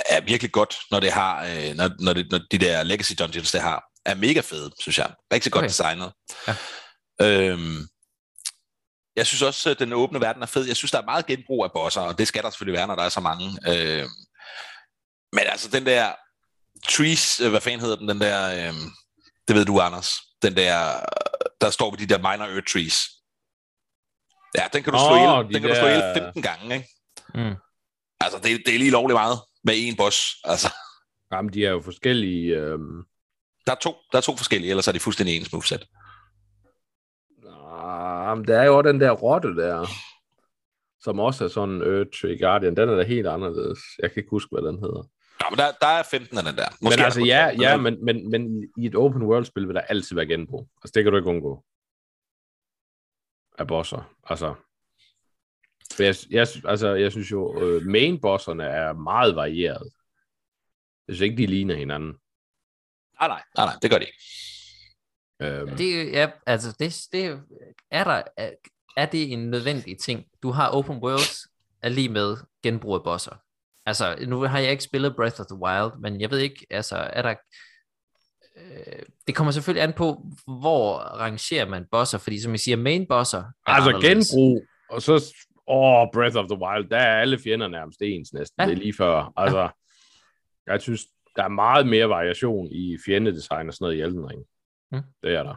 er virkelig godt, når det har, øh, når, når, det, når de der Legacy Dungeons, det har, er mega fede, synes jeg. Rigtig godt okay. designet. Ja. Øhm, jeg synes også, at den åbne verden er fed. Jeg synes, der er meget genbrug af bosser, og det skal der selvfølgelig være, når der er så mange. Øh, men altså, den der trees, øh, hvad fanden hedder den, den der, øh, det ved du, Anders, den der, der står ved de der minor earth trees. Ja, den kan du slå, oh, ihjel, den kan der... du slå ihjel 15 gange, ikke? Mm. Altså, det, det er lige lovligt meget med en boss, altså. Jamen, de er jo forskellige... Øh... Der, er to, der er to forskellige, ellers er de fuldstændig ens moveset. Jamen, der er jo den der rotte der, som også er sådan Earth Tree Guardian. Den er da helt anderledes. Jeg kan ikke huske, hvad den hedder. Ja, men der, der er 15 af den der. Måske men altså, ja, ja men, men, men i et open world-spil vil der altid være genbrug. Altså, det kan du ikke undgå. Af bosser. Altså, jeg, jeg, altså, jeg synes jo, uh, main-bosserne er meget varieret. Jeg synes ikke, de ligner hinanden. Nej, nej, nej, nej det gør de ikke. Øhm. Det, ja, altså, det, det er der, er, er det en nødvendig ting? Du har open worlds er lige med genbrug af bosser. Altså, nu har jeg ikke spillet Breath of the Wild, men jeg ved ikke, altså, er der... Øh, det kommer selvfølgelig an på, hvor rangerer man bosser, fordi som jeg siger, main bosser Altså anderledes. genbrug, og så, åh, Breath of the Wild, der er alle fjender nærmest ens næsten, ja. det er lige før. Altså, ja. jeg synes, der er meget mere variation i fjendedesign og sådan noget i Elden Ring. Mm. Det er der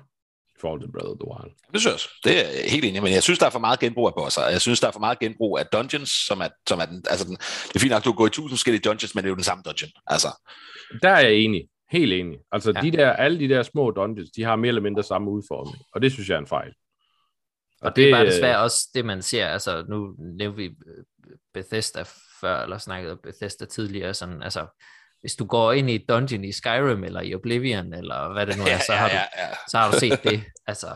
i forhold til Breath of the Wild. Det synes jeg også. Det er helt enig men jeg synes, der er for meget genbrug af bosser. Jeg synes, der er for meget genbrug af dungeons, som er, som er den, altså den, det er fint nok, du går i tusind forskellige dungeons, men det er jo den samme dungeon. Altså. Der er jeg enig. Helt enig. Altså, ja. de der, alle de der små dungeons, de har mere eller mindre samme udformning, og det synes jeg er en fejl. Og, og det, det er bare desværre også det, man ser. Altså, nu nævnte vi Bethesda før, eller snakkede Bethesda tidligere, sådan, altså, hvis du går ind i et dungeon i Skyrim, eller i Oblivion, eller hvad det nu er, [LAUGHS] så har, du, ja, ja. Så har du set det. [LAUGHS] Altså,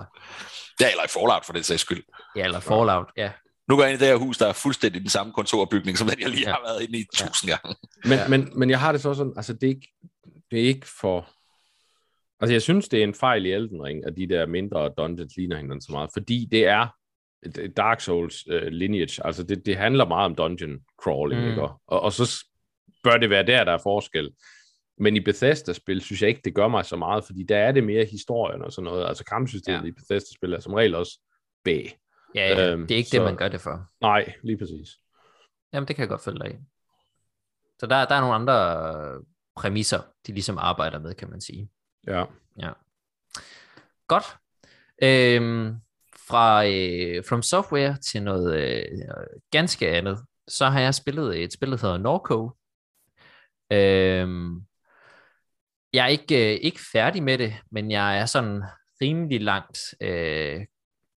ja, eller i Fallout for den sags skyld. Ja, eller Fallout, ja. Nu går jeg ind i det her hus, der er fuldstændig den samme kontorbygning, som den jeg lige ja. har været inde i tusind ja. gange. Men, ja. men, men jeg har det så sådan, altså det er ikke, det er ikke for... Altså jeg synes, det er en fejl i Elden Ring, at de der mindre dungeons ligner hinanden så meget, fordi det er Dark Souls uh, lineage, altså det, det handler meget om dungeon crawling, mm. ikke? Og, og så bør det være der, der er forskel. Men i Bethesda-spil synes jeg ikke, det gør mig så meget, fordi der er det mere historien og sådan noget. Altså kampsystemet ja. i Bethesda-spil er som regel også B. Ja, ja. Øhm, det er ikke så... det, man gør det for. Nej, lige præcis. Jamen, det kan jeg godt følge dig i. Så der, der er nogle andre præmisser, de ligesom arbejder med, kan man sige. Ja. Ja. Godt. Øhm, fra øh, From Software til noget øh, ganske andet, så har jeg spillet et spil, der hedder Norco, Øhm, jeg er ikke, øh, ikke færdig med det, men jeg er sådan rimelig langt, øh,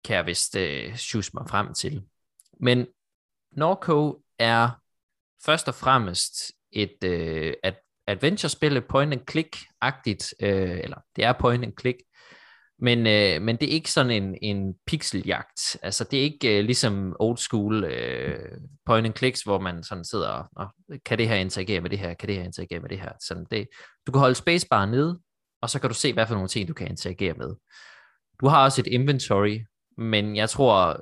kan jeg vist øh, sjuse mig frem til. Men Norco er først og fremmest et øh, adventure-spil, point and click-agtigt, øh, eller det er point and click, men, øh, men det er ikke sådan en, en pixeljagt. Altså det er ikke øh, ligesom old school øh, point and clicks, hvor man sådan sidder og, og kan det her interagere med det her, kan det her interagere med det her. Sådan det, du kan holde spacebar nede, og så kan du se, hvad for nogle ting, du kan interagere med. Du har også et inventory, men jeg tror,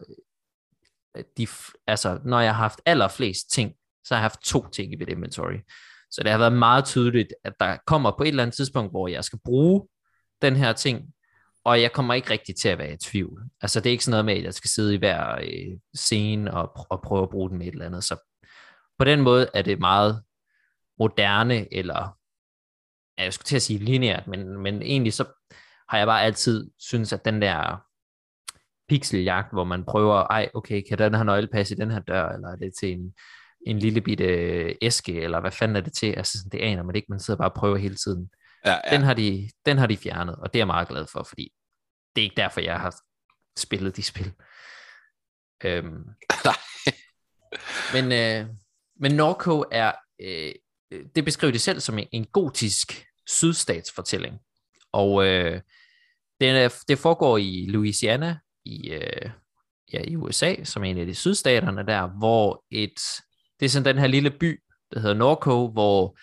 øh, de, altså, når jeg har haft allerflest ting, så har jeg haft to ting i mit inventory. Så det har været meget tydeligt, at der kommer på et eller andet tidspunkt, hvor jeg skal bruge den her ting, og jeg kommer ikke rigtig til at være i tvivl. Altså det er ikke sådan noget med, at jeg skal sidde i hver øh, scene og, og prøve at bruge den med et eller andet. Så på den måde er det meget moderne, eller jeg skulle til at sige lineært, men, men egentlig så har jeg bare altid synes, at den der pixeljagt, hvor man prøver, ej, okay, kan den her nøgle passe i den her dør, eller er det til en, en lille bitte æske, eller hvad fanden er det til? Altså, det aner man ikke, man sidder bare og prøver hele tiden. Ja, ja. Den, har de, den har de fjernet, og det er jeg meget glad for, fordi det er ikke derfor, jeg har spillet de spil. Øhm, [LAUGHS] men, øh, men Norco er øh, det beskriver det selv som en, en gotisk sydstatsfortælling. Og øh, den er, det foregår i Louisiana i, øh, ja, i USA, som er en af de sydstaterne der, hvor et, det er sådan den her lille by, der hedder Norco, hvor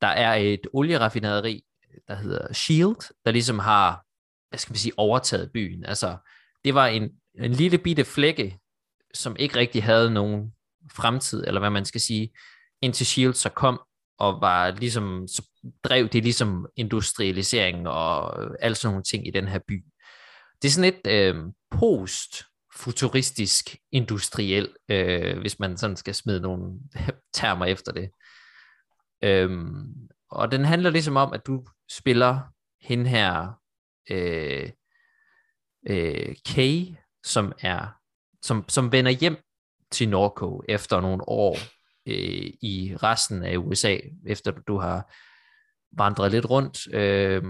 der er et olieraffinaderi, der hedder Shield, der ligesom har, hvad skal man sige, overtaget byen. Altså, det var en, en lille bitte flække, som ikke rigtig havde nogen fremtid, eller hvad man skal sige, indtil Shield så kom og var ligesom, så drev det ligesom industrialisering og alt sådan nogle ting i den her by. Det er sådan et øh, post-futuristisk industriel, øh, hvis man sådan skal smide nogle termer efter det. Øhm, og den handler ligesom om, at du spiller hende her øh, øh, Kay, som er som, som vender hjem til Norco efter nogle år øh, i resten af USA, efter du har vandret lidt rundt. Øh,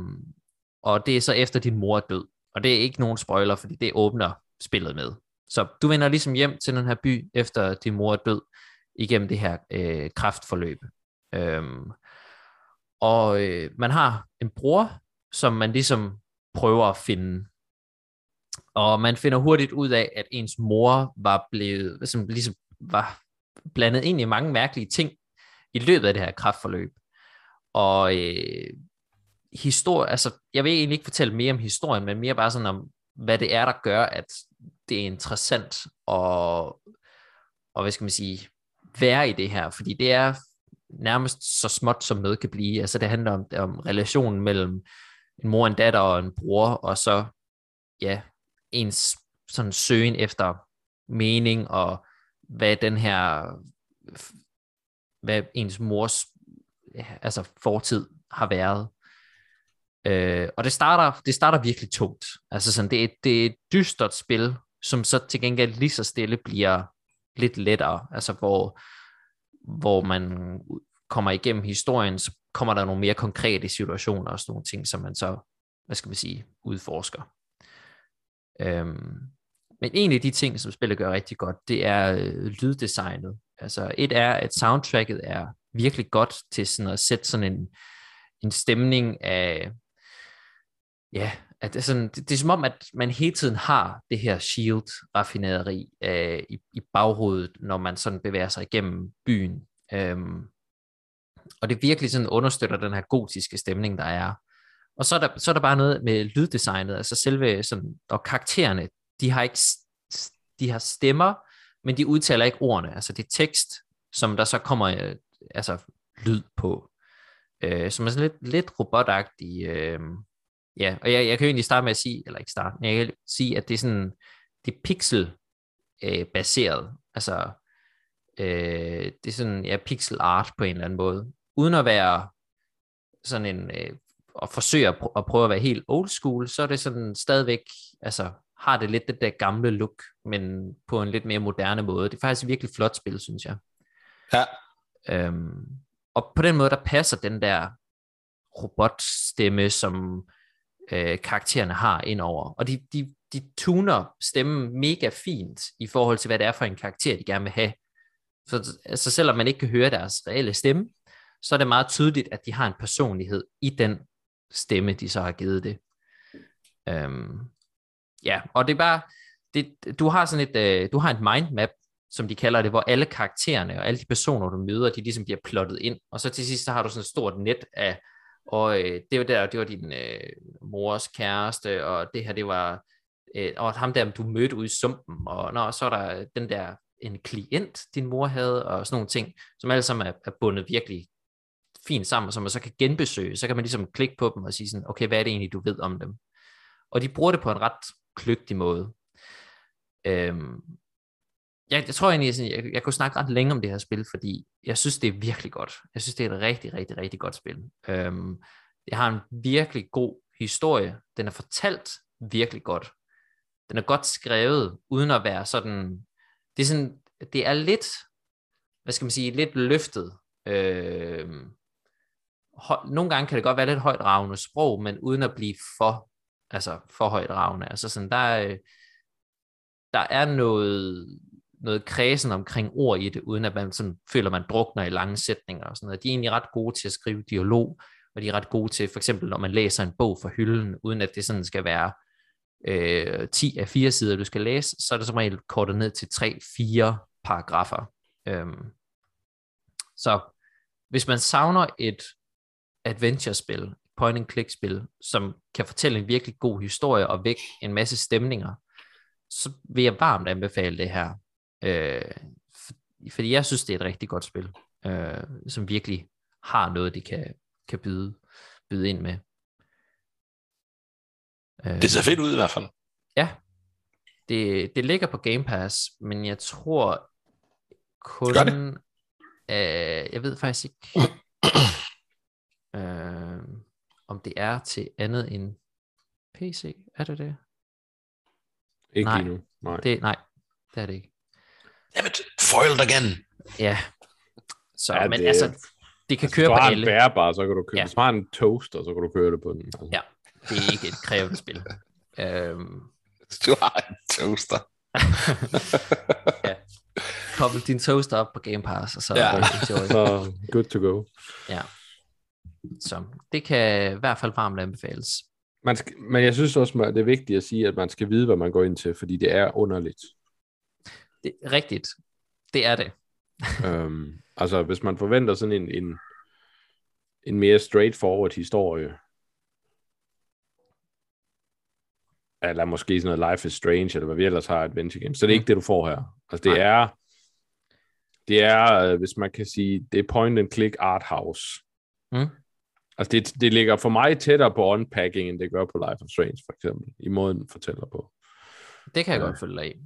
og det er så efter din mor er død. Og det er ikke nogen spoiler, fordi det åbner spillet med. Så du vender ligesom hjem til den her by, efter din mor er død, igennem det her øh, kraftforløb. Øhm, og øh, man har en bror, som man ligesom prøver at finde. Og man finder hurtigt ud af, at ens mor var blevet, som ligesom var blandet ind i mange mærkelige ting i løbet af det her kraftforløb. Og øh, historie, altså, jeg vil egentlig ikke fortælle mere om historien, men mere bare sådan om, hvad det er, der gør, at det er interessant og, og hvad skal man sige, være i det her, fordi det er nærmest så småt som noget kan blive. Altså det handler om, om relationen mellem en mor, en datter og en bror, og så ja, ens sådan søgen efter mening og hvad den her hvad ens mors altså fortid har været. Øh, og det starter, det starter virkelig tungt. Altså sådan, det, er, det er et dystert spil, som så til gengæld lige så stille bliver lidt lettere. Altså hvor, hvor man kommer igennem historien, så kommer der nogle mere konkrete situationer og sådan nogle ting, som man så, hvad skal man sige, udforsker. Øhm, men en af de ting, som spillet gør rigtig godt, det er øh, lyddesignet. Altså et er, at soundtracket er virkelig godt til sådan at sætte sådan en, en stemning af, ja, at det, er sådan, det, det er som om, at man hele tiden har det her shield-raffinaderi øh, i, i baghovedet, når man sådan bevæger sig igennem byen. Øhm, og det virkelig sådan understøtter den her gotiske stemning, der er. Og så er der, så er der bare noget med lyddesignet, altså selve sådan, og karaktererne, de har ikke de har stemmer, men de udtaler ikke ordene. Altså det er tekst, som der så kommer øh, altså lyd på, øh, som er sådan lidt, lidt robotagtig. Øh, ja, og jeg, jeg kan jo egentlig starte med at sige, eller ikke starte, men jeg kan sige, at det er sådan, det er pixel øh, baseret. Altså, øh, det er sådan, ja, pixel art på en eller anden måde. Uden at være sådan en, øh, og forsøge at, pr- at prøve at være helt old school, så er det sådan stadigvæk, altså har det lidt det der gamle look, men på en lidt mere moderne måde. Det er faktisk et virkelig flot spil, synes jeg. Ja. Øhm, og på den måde, der passer den der robotstemme, som øh, karaktererne har indover. Og de, de, de tuner stemmen mega fint i forhold til, hvad det er for en karakter, de gerne vil have. Så altså, selvom man ikke kan høre deres reelle stemme, så er det meget tydeligt, at de har en personlighed i den stemme, de så har givet det. Øhm, ja, og det er bare, det, du har sådan et, øh, du har et mindmap, som de kalder det, hvor alle karaktererne og alle de personer, du møder, de ligesom bliver plottet ind, og så til sidst, så har du sådan et stort net af, og øh, det var der, det var din øh, mors kæreste, og det her, det var, øh, og ham der, du mødte ude i sumpen, og når, så er der øh, den der, en klient, din mor havde, og sådan nogle ting, som alle sammen er, er bundet virkelig fint sammen, som man så kan genbesøge, så kan man ligesom klikke på dem og sige sådan, okay, hvad er det egentlig, du ved om dem? Og de bruger det på en ret kløgtig måde. Øhm, jeg, jeg tror egentlig, jeg, jeg, jeg kunne snakke ret længe om det her spil, fordi jeg synes, det er virkelig godt. Jeg synes, det er et rigtig, rigtig, rigtig godt spil. Øhm, det har en virkelig god historie. Den er fortalt virkelig godt. Den er godt skrevet, uden at være sådan... Det er, sådan, det er lidt, hvad skal man sige, lidt løftet. Øhm, nogle gange kan det godt være lidt højt ravende sprog, men uden at blive for, altså for højt ravende. Altså sådan, der er, der er noget, noget kredsen omkring ord i det, uden at man sådan føler, man drukner i lange sætninger og sådan noget. De er egentlig ret gode til at skrive dialog, og de er ret gode til, for eksempel når man læser en bog fra hylden, uden at det sådan skal være øh, 10 af 4 sider, du skal læse, så er det som regel kortet ned til 3-4 paragrafer. Øhm, så hvis man savner et adventure-spil, point and click spil, som kan fortælle en virkelig god historie og vække en masse stemninger, så vil jeg varmt anbefale det her. Øh, for, fordi jeg synes, det er et rigtig godt spil, øh, som virkelig har noget, de kan, kan byde, byde ind med. Øh, det ser fedt ud i hvert fald. Ja, det, det ligger på Game Pass, men jeg tror kun... Det det. Øh, jeg ved faktisk ikke, øh, om det er til andet end PC. Er det det? Ikke nej, lige nu. Nej. Det, nej, det er det ikke. Dammit, foiled again. Ja. Så, ja, men det, altså, det kan køre på alle. Hvis du har en bærbar, så kan du køre. Ja. Hvis du har en toaster, så kan du køre det på den. Altså. Ja, det er ikke et krævende spil. Øhm. Du har en toaster. [LAUGHS] ja. Koble din toaster op på Game Pass, og så ja. enjoy. så good to go. Ja. Så det kan i hvert fald varmt anbefales. Man skal, men jeg synes også, at det er vigtigt at sige, at man skal vide, hvad man går ind til, fordi det er underligt. Det er rigtigt. Det er det. [LAUGHS] øhm, altså, hvis man forventer sådan en, en, en mere straightforward historie, eller måske sådan noget Life is Strange, eller hvad vi ellers har Adventure Games, så det er mm. ikke det, du får her. Altså, det Nej. er, det er, øh, hvis man kan sige, det er point and click art house. Mm. Altså, det, det ligger for mig tættere på unpacking, end det gør på Life of Strange, for eksempel, i måden den fortæller på. Det kan jeg ja. godt følge i.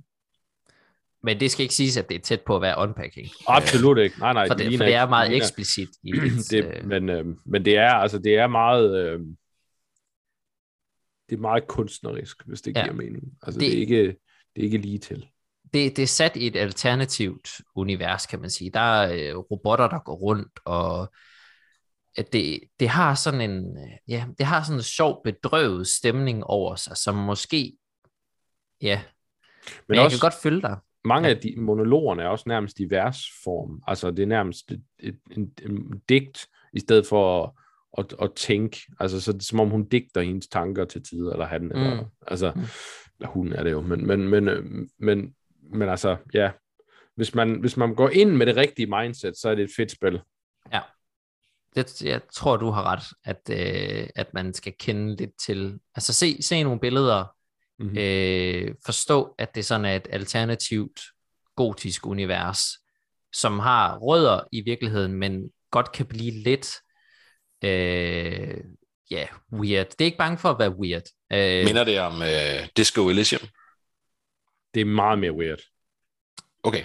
Men det skal ikke siges, at det er tæt på at være unpacking. Absolut ikke. Nej, nej. For det, det, for det er meget ligner, eksplicit. I [CLEARS THROAT] det, øh... men, øh, men det er, altså, det er meget... Øh, det er meget kunstnerisk, hvis det ja. giver mening. Altså, det, det, er ikke, det er ikke lige til. Det, det er sat i et alternativt univers, kan man sige. Der er øh, robotter, der går rundt, og at det, det har sådan en, ja, det har sådan en sjov bedrøvet stemning over sig, som måske, ja, men, men også, jeg kan godt følge dig. Mange af de monologerne er også nærmest i versform, altså det er nærmest et, et, et, et digt, i stedet for at, at, at tænke, altså så det er som om hun digter hendes tanker til tider, eller han, mm. eller, altså, mm. hun er det jo, men, men, men, men, men altså, ja, hvis man, hvis man går ind med det rigtige mindset, så er det et fedt spil. Ja. Det, jeg tror, du har ret, at, øh, at man skal kende lidt til, altså se, se nogle billeder, mm-hmm. øh, forstå, at det sådan er et alternativt gotisk univers, som har rødder i virkeligheden, men godt kan blive lidt, øh, ja, yeah, weird. Det er ikke bange for at være weird. Øh, Minder det om øh, Disco Elysium? Det er meget mere weird. Okay.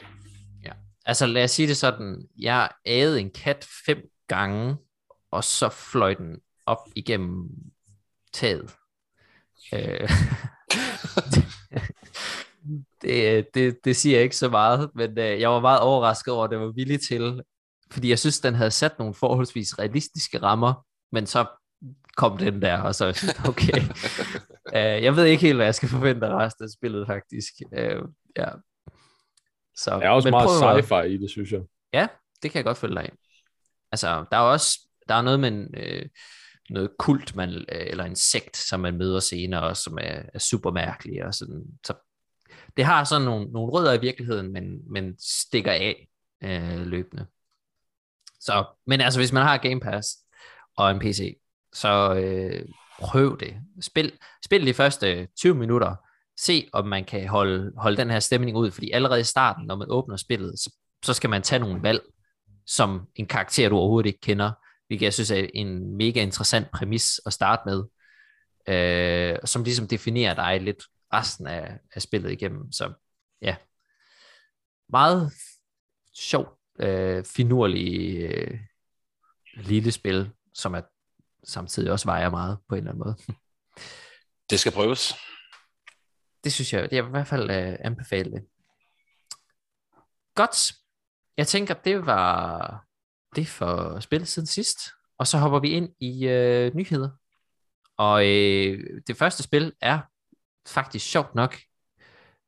Ja. Altså lad os sige det sådan, jeg ædede en kat fem gange, og så fløj den op igennem taget. Øh, [LAUGHS] [LAUGHS] det, det, det siger ikke så meget, men øh, jeg var meget overrasket over, at det var villig til, fordi jeg synes, den havde sat nogle forholdsvis realistiske rammer, men så kom den der, og så [LAUGHS] okay. uh, [LAUGHS] jeg ved ikke helt, hvad jeg skal forvente af resten af spillet, faktisk. Uh, ja. Så, der er også meget sci-fi i det, synes jeg. Ja, det kan jeg godt følge dig af. Altså, der er også der er noget med en, øh, noget kult, man, øh, eller en sekt, som man møder senere, også, som er, er super mærkelig. Og sådan. Så det har sådan nogle, nogle rødder i virkeligheden, men, men stikker af øh, løbende. Så, men altså, hvis man har Game Pass og en PC, så øh, prøv det. Spil, spil de første 20 minutter. Se, om man kan holde, holde den her stemning ud, fordi allerede i starten, når man åbner spillet, så, så skal man tage nogle valg, som en karakter, du overhovedet ikke kender, hvilket jeg synes er en mega interessant præmis at starte med, øh, som ligesom definerer dig lidt resten af, af spillet igennem. Så ja, meget sjovt, øh, finurlig øh, lille spil, som er samtidig også vejer meget på en eller anden måde. Det skal prøves. Det synes jeg, det er i hvert fald øh, anbefale det. Godt. Jeg tænker, det var det for spillet siden sidst. Og så hopper vi ind i øh, nyheder. Og øh, det første spil er faktisk sjovt nok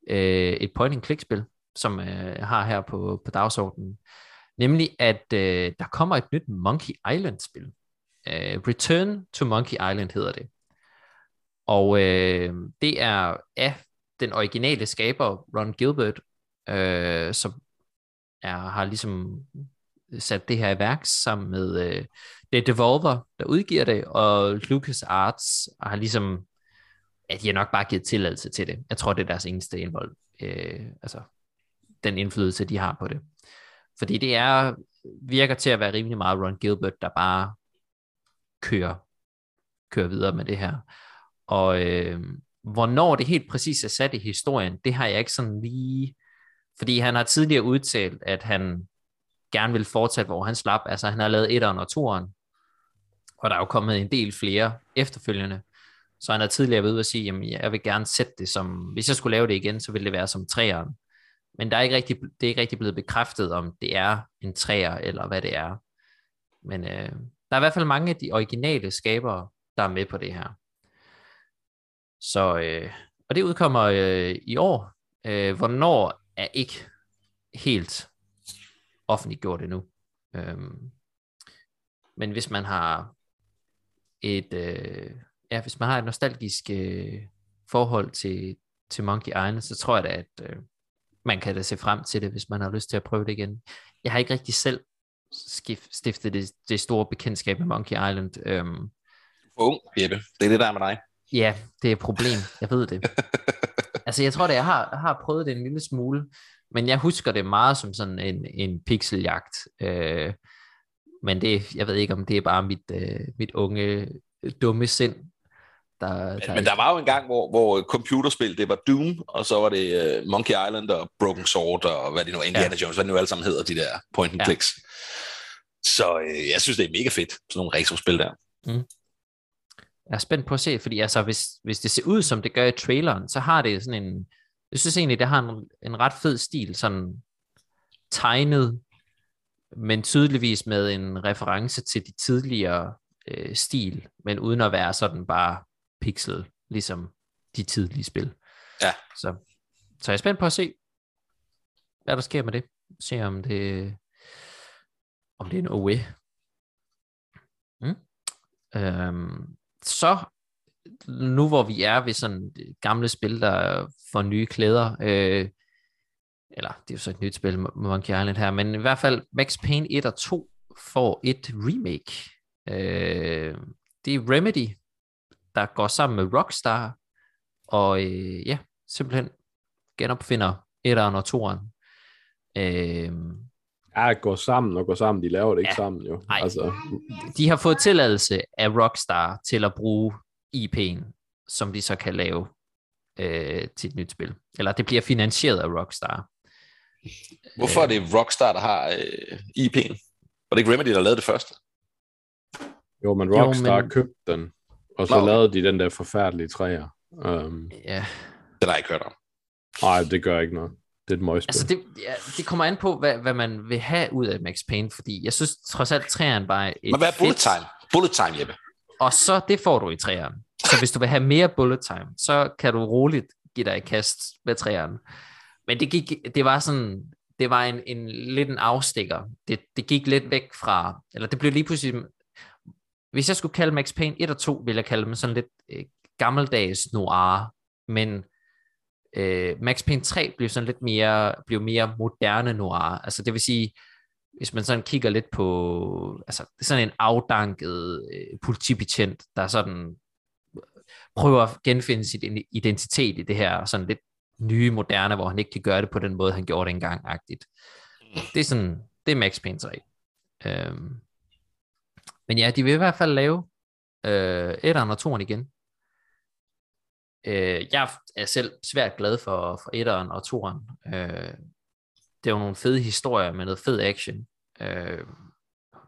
øh, et point-and-click-spil, som øh, jeg har her på, på dagsordenen. Nemlig, at øh, der kommer et nyt Monkey Island-spil. Øh, Return to Monkey Island hedder det. Og øh, det er af den originale skaber, Ron Gilbert, øh, som er, har ligesom sat det her i værk sammen med øh, det er Devolver, der udgiver det, og Lucas Arts har ligesom, at de har nok bare givet tilladelse til det. Jeg tror, det er deres eneste indvold, øh, altså den indflydelse, de har på det. Fordi det er, virker til at være rimelig meget Ron Gilbert, der bare kører, kører videre med det her. Og øh, hvornår det helt præcis er sat i historien, det har jeg ikke sådan lige... Fordi han har tidligere udtalt, at han gerne vil fortsætte, hvor han slap. Altså han har lavet etteren og toeren, og der er jo kommet en del flere efterfølgende. Så han har tidligere ved at sige, at jeg vil gerne sætte det som, hvis jeg skulle lave det igen, så ville det være som træeren. Men der er ikke rigtig, det er ikke rigtig blevet bekræftet, om det er en træer, eller hvad det er. Men øh, der er i hvert fald mange af de originale skabere, der er med på det her. Så, øh, og det udkommer øh, i år. Øh, hvornår er ikke helt offentliggjort endnu. Øh, men hvis man har et, øh, ja, hvis man har et nostalgisk øh, forhold til, til Monkey Island, så tror jeg da, at øh, man kan da se frem til det, hvis man har lyst til at prøve det igen. Jeg har ikke rigtig selv stiftet det, det store bekendtskab med Monkey Island. Øhm, Ung, Jeppe. Det er det, der er med dig. Ja, det er et problem. Jeg ved det. [LAUGHS] altså, jeg tror da, jeg har, jeg har prøvet det en lille smule, men jeg husker det meget som sådan en, en pixeljagt. Øh, men det, jeg ved ikke, om det er bare mit, øh, mit unge, dumme sind, der, men, der, men der var jo en gang, hvor, hvor computerspil, det var Doom, og så var det uh, Monkey Island og Broken Sword, og hvad det nu, Indiana ja. Jones, hvad det nu alle sammen hedder, de der point and clicks. Ja. Så øh, jeg synes, det er mega fedt, sådan nogle retro-spil der. Mm. Jeg er spændt på at se, fordi altså, hvis, hvis det ser ud, som det gør i traileren, så har det sådan en, jeg synes egentlig, det har en, en ret fed stil, sådan tegnet, men tydeligvis med en reference til de tidligere øh, stil, men uden at være sådan bare pixel, ligesom de tidlige spil. Ja. Så, så jeg er spændt på at se, hvad der sker med det. Se om det, om det er en OE. Mm. Øhm, så nu hvor vi er ved sådan gamle spil, der får nye klæder, øh, eller det er jo så et nyt spil, Monkey Island her, men i hvert fald Max Payne 1 og 2 får et remake. Øh, det er Remedy, der går sammen med Rockstar, og øh, ja, simpelthen genopfinder 1'eren og 2'eren. Øh, Ja, gå sammen og gå sammen. De laver det ikke ja, sammen jo. Nej. Altså. De har fået tilladelse af Rockstar til at bruge IP'en, som de så kan lave øh, til et nyt spil. Eller det bliver finansieret af Rockstar. Hvorfor er det Rockstar, der har øh, IP'en? Var det ikke Remedy, der lavede det første? Jo, men Rockstar jo, men... købte den, og så Nå. lavede de den der forfærdelige træer. Um... Ja. Den har jeg ikke hørt om. Nej, det gør ikke noget. Det er et møgspil. Altså det, ja, det kommer an på, hvad, hvad man vil have ud af Max Payne, fordi jeg synes trods alt, træeren bare er et Men hvad er bullet time? Bullet time, Jeppe. Og så, det får du i træeren. Så hvis du vil have mere bullet time, så kan du roligt give dig i kast med træeren. Men det gik, det var sådan, det var en, en lidt en afstikker. Det, det gik lidt væk fra, eller det blev lige pludselig, hvis jeg skulle kalde Max Payne 1 og 2, ville jeg kalde dem sådan lidt øh, gammeldags noir, men øh, Max Payne 3 blev sådan lidt mere, blev mere moderne noir. Altså det vil sige, hvis man sådan kigger lidt på, altså sådan en afdanket øh, politibetjent, der sådan øh, prøver at genfinde sit identitet i det her sådan lidt nye, moderne, hvor han ikke kan gøre det på den måde, han gjorde det engang-agtigt. Det er sådan, det er Max Payne 3. Øhm. Men ja, de vil i hvert fald lave øh, etteren og toeren igen. Øh, jeg er selv svært glad for, for etteren og toeren. Øh, det er jo nogle fede historier med noget fed action. Øh,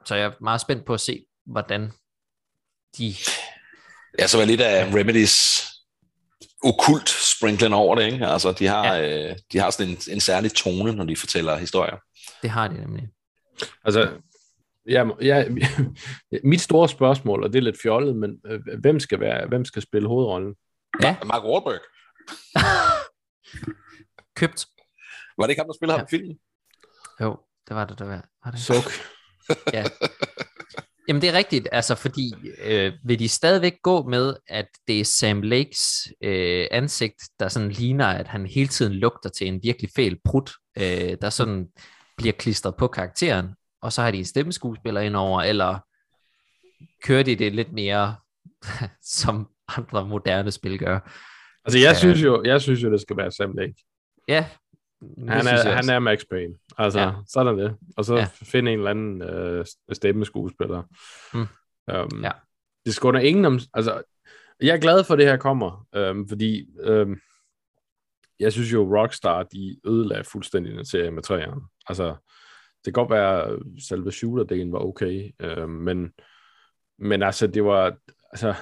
så jeg er meget spændt på at se, hvordan de... Ja, så var lidt af Remedies okult sprinklen over det, ikke? Altså, de har, ja. øh, de har sådan en, en særlig tone, når de fortæller historier. Det har de nemlig. Altså, ja, ja, [LAUGHS] mit store spørgsmål, og det er lidt fjollet, men øh, hvem skal, være, hvem skal spille hovedrollen? Ja. Mark Wahlberg. [LAUGHS] Købt. Var det ikke ham, der spiller Ja. ham i filmen? Jo, det var det, det var, var det. Suk. [LAUGHS] Ja. Jamen det er rigtigt, altså fordi øh, vil de stadigvæk gå med, at det er Sam Lakes øh, ansigt, der sådan ligner, at han hele tiden lugter til en virkelig fæl prut, øh, der sådan bliver klistret på karakteren, og så har de en stemmeskuespiller indover, eller kører de det lidt mere, [LAUGHS] som andre moderne spil gør. Altså, jeg Øh. synes jo, jeg synes jo, det skal være Sam Lake. Ja, Han er, han er Max Payne. Altså, Ja. ja. sådan det. Og så Ja. ja. finde en eller anden øh, stemmeskuespiller. Mm. Um, Ja. Det skal under ingen om... Altså, jeg er glad for, at det her kommer, øhm, fordi øhm, jeg synes jo, Rockstar, de ødelagde fuldstændig den serie med træerne. Altså, det kan godt være, at selve shooter-delen var okay, øhm, men, men altså, det var... Altså,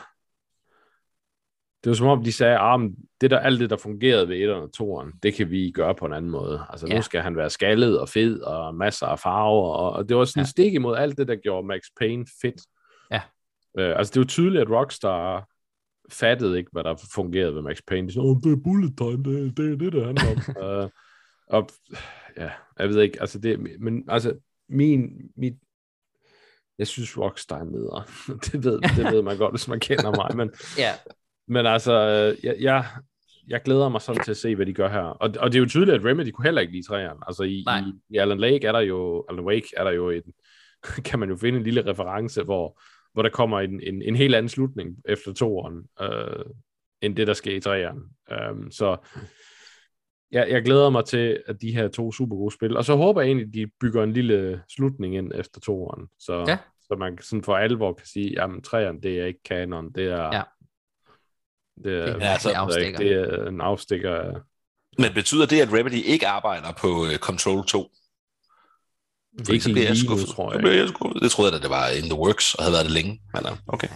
det var som om, de sagde, at det der, alt det, der fungerede ved 1'eren og 2'eren, det kan vi gøre på en anden måde. Altså, Ja. nu skal han være skaldet og fed og masser af farver, og, og det var sådan Ja. en stik imod alt det, der gjorde Max Payne fedt. Ja. Øh, altså, det var tydeligt, at Rockstar fattede ikke, hvad der fungerede ved Max Payne. De sagde, oh, det er bullet time, det, det er det, det handler om. uh, [LAUGHS] og ja, jeg ved ikke, altså det, men altså, min, mit, jeg synes Rockstar er nedre. [LAUGHS] det, ved, det ved man godt, hvis man kender mig, men, [LAUGHS] Ja, men altså, øh, jeg, jeg, jeg glæder mig sådan til at se, hvad de gør her. Og, og det er jo tydeligt, at Remedy kunne heller ikke lide træerne. Altså i, Nej. i, i Alan Lake er der jo, Alan Wake er der jo en, [LAUGHS] kan man jo finde en lille reference, hvor, hvor der kommer en, en, en helt anden slutning efter toeren, øh, end det, der sker i træerne. Um, så jeg, jeg glæder mig til, at de her to super gode spil, og så håber jeg egentlig, at de bygger en lille slutning ind efter toeren, så, Ja. så man sådan for alvor kan sige, jamen træerne, det er ikke kanon, det er, Ja. Det er, Det er Ja, altså, jeg ikke, afstikker. det er en afstikker af Men betyder det, at Remedy ikke arbejder på uh, Control 2? Fordi Ikke så bliver jeg skuffet. tror jeg Så bliver jeg skuffet. Det troede jeg, at det var in the works, og havde været det længe. Men, uh, okay.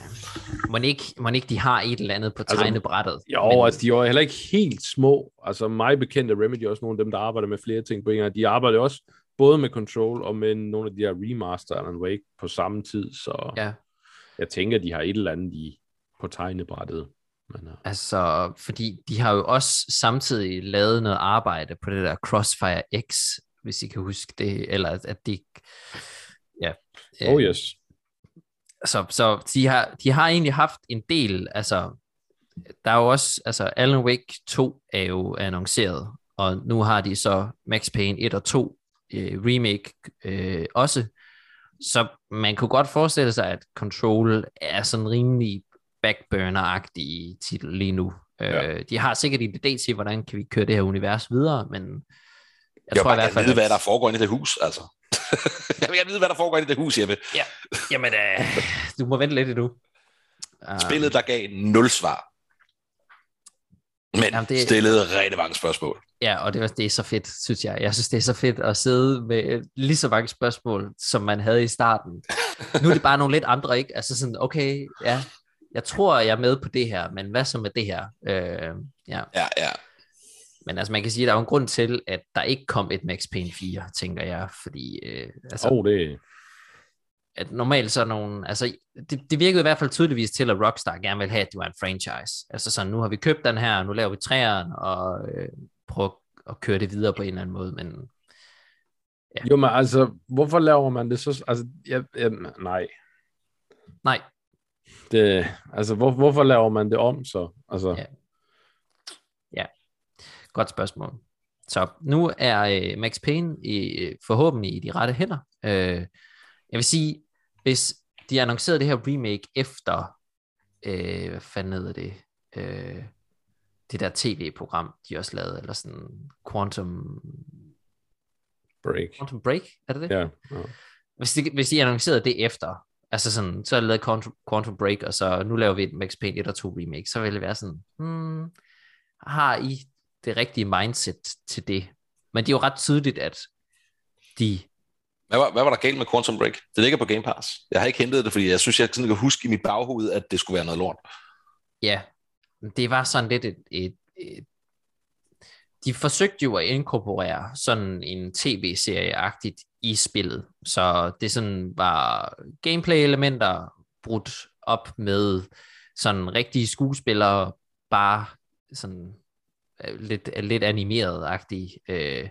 må ikke, må ikke de har et eller andet på Altså, tegnebrættet. Jo, men... altså de er jo heller ikke helt små. Altså mig bekendt er Remedy også nogle af dem, der arbejder med flere ting på en gang. De arbejder også både med Control og med nogle af de her remaster Alan Wake på samme tid, så Ja. jeg tænker, de har et eller andet i, på tegnebrættet. Men, uh, Altså, fordi de har jo også samtidig lavet noget arbejde på det der Crossfire X, hvis I kan huske det, eller at- de... Ja. oh yes. Så, så de, har, de har egentlig haft en del, altså, der er jo også, altså Alan Wake 2 er jo annonceret, og nu har de så Max Payne 1 og 2 øh, remake øh, også, så man kunne godt forestille sig, at Control er sådan rimelig backburner-agtig titel lige nu. Ja. Øh, de har sikkert en idé til, hvordan kan vi køre det her univers videre, men jeg, Jeg tror i hvert fald, vide, hvad at- der foregår i det hus, altså. [LAUGHS] jeg vil vide, hvad der foregår i det hus, Jeppe. Jamen, øh, du må vente lidt endnu. Uh, Spillet, der gav nul svar. Men Jamen, det... stillede rigtig mange spørgsmål. Ja, og det, var, det er så fedt, synes jeg. Jeg synes, det er så fedt at sidde med lige så mange spørgsmål, som man havde i starten. Nu er det bare nogle lidt andre, ikke? Altså sådan, okay, ja, jeg tror, jeg er med på det her, men hvad så med det her? Øh, ja, Ja, ja. men altså man kan sige, at der er en grund til, at der ikke kom et Max Payne 4, tænker jeg, fordi øh, altså, Oh, det at normalt så nogle, altså det, det virkede i hvert fald tydeligvis til, at Rockstar gerne vil have, at det var en franchise. Altså sådan, nu har vi købt den her, nu laver vi træeren, og øh, prøver at køre det videre på en eller anden måde, men Ja. Jo, men altså, hvorfor laver man det så? Altså, jeg, jeg, nej. nej, Det, altså, hvor, hvorfor laver man det om så? Altså, Ja. Godt spørgsmål. Så nu er øh, Max Payne i, øh, forhåbentlig i de rette hænder. Øh, jeg vil sige, hvis de annoncerede det her remake efter, øh, hvad fanden hedder det, øh, det der tv-program, de også lavede, eller sådan Quantum, break. Quantum Break, er det det? Ja. ja. Hvis, de, hvis de annoncerede det efter, altså sådan, så er det lavet Quantum, Quantum Break, og så nu laver vi et Max Payne 1 og 2 remake, så vil det være sådan, hmm, har I det rigtige mindset til det? Men det er jo ret tydeligt, at de, Hvad var, hvad var der galt med Quantum Break? Det ligger på Game Pass. Jeg har ikke hentet det, fordi jeg synes, jeg sådan kan huske i mit baghoved, at det skulle være noget lort. ja, det var sådan lidt et, et, et de forsøgte jo at inkorporere sådan en tv-serie-agtigt i spillet, så det sådan var gameplay-elementer brudt op med sådan rigtige skuespillere, bare sådan øh, lidt, lidt animeret-agtige, øh,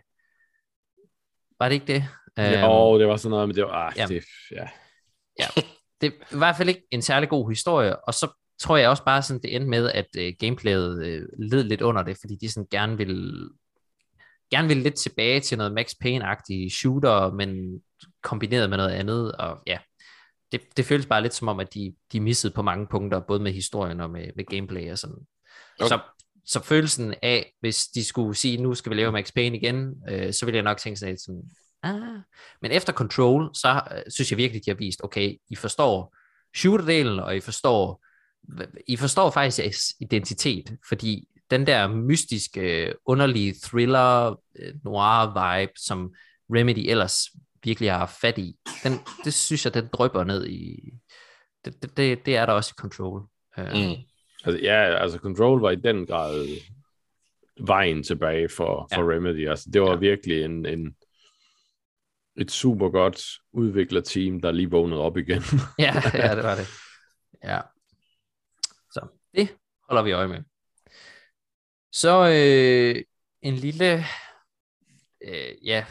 Var det ikke det? Jo, det var sådan noget, men det var, ah, ja. det, ja. ja. Det er i hvert fald ikke en særlig god historie, og så tror jeg også bare sådan, det endte med, at uh, gameplayet uh, led lidt under det, fordi de sådan gerne ville gerne ville lidt tilbage til noget Max Payne-agtige shooter, men kombineret med noget andet, og ja, det, det føles bare lidt som om, at de, de missede på mange punkter, både med historien og med, med gameplay og sådan. Okay. Så, så følelsen af, hvis de skulle sige, nu skal vi lave Max Payne igen, øh, så ville jeg nok tænke sådan lidt sådan, ah. Men efter Control, så øh, synes jeg virkelig, de har vist, okay, I forstår shooter-delen, og I forstår, I forstår faktisk jeres identitet, fordi den der mystiske, underlige thriller, øh, noir vibe, som Remedy ellers virkelig har fat i, den, det synes jeg, den drøber ned i, det, det, det er der også i Control. Mm. Altså, ja, altså Control var i den grad vejen tilbage for, for ja. Remedy. Altså, det var ja. virkelig en, en, et super godt udviklet team, der lige vågnede op igen. [LAUGHS] ja, ja, det var det. [LAUGHS] Ja. Holder vi øje med. Så øh, en lille, øh, ja,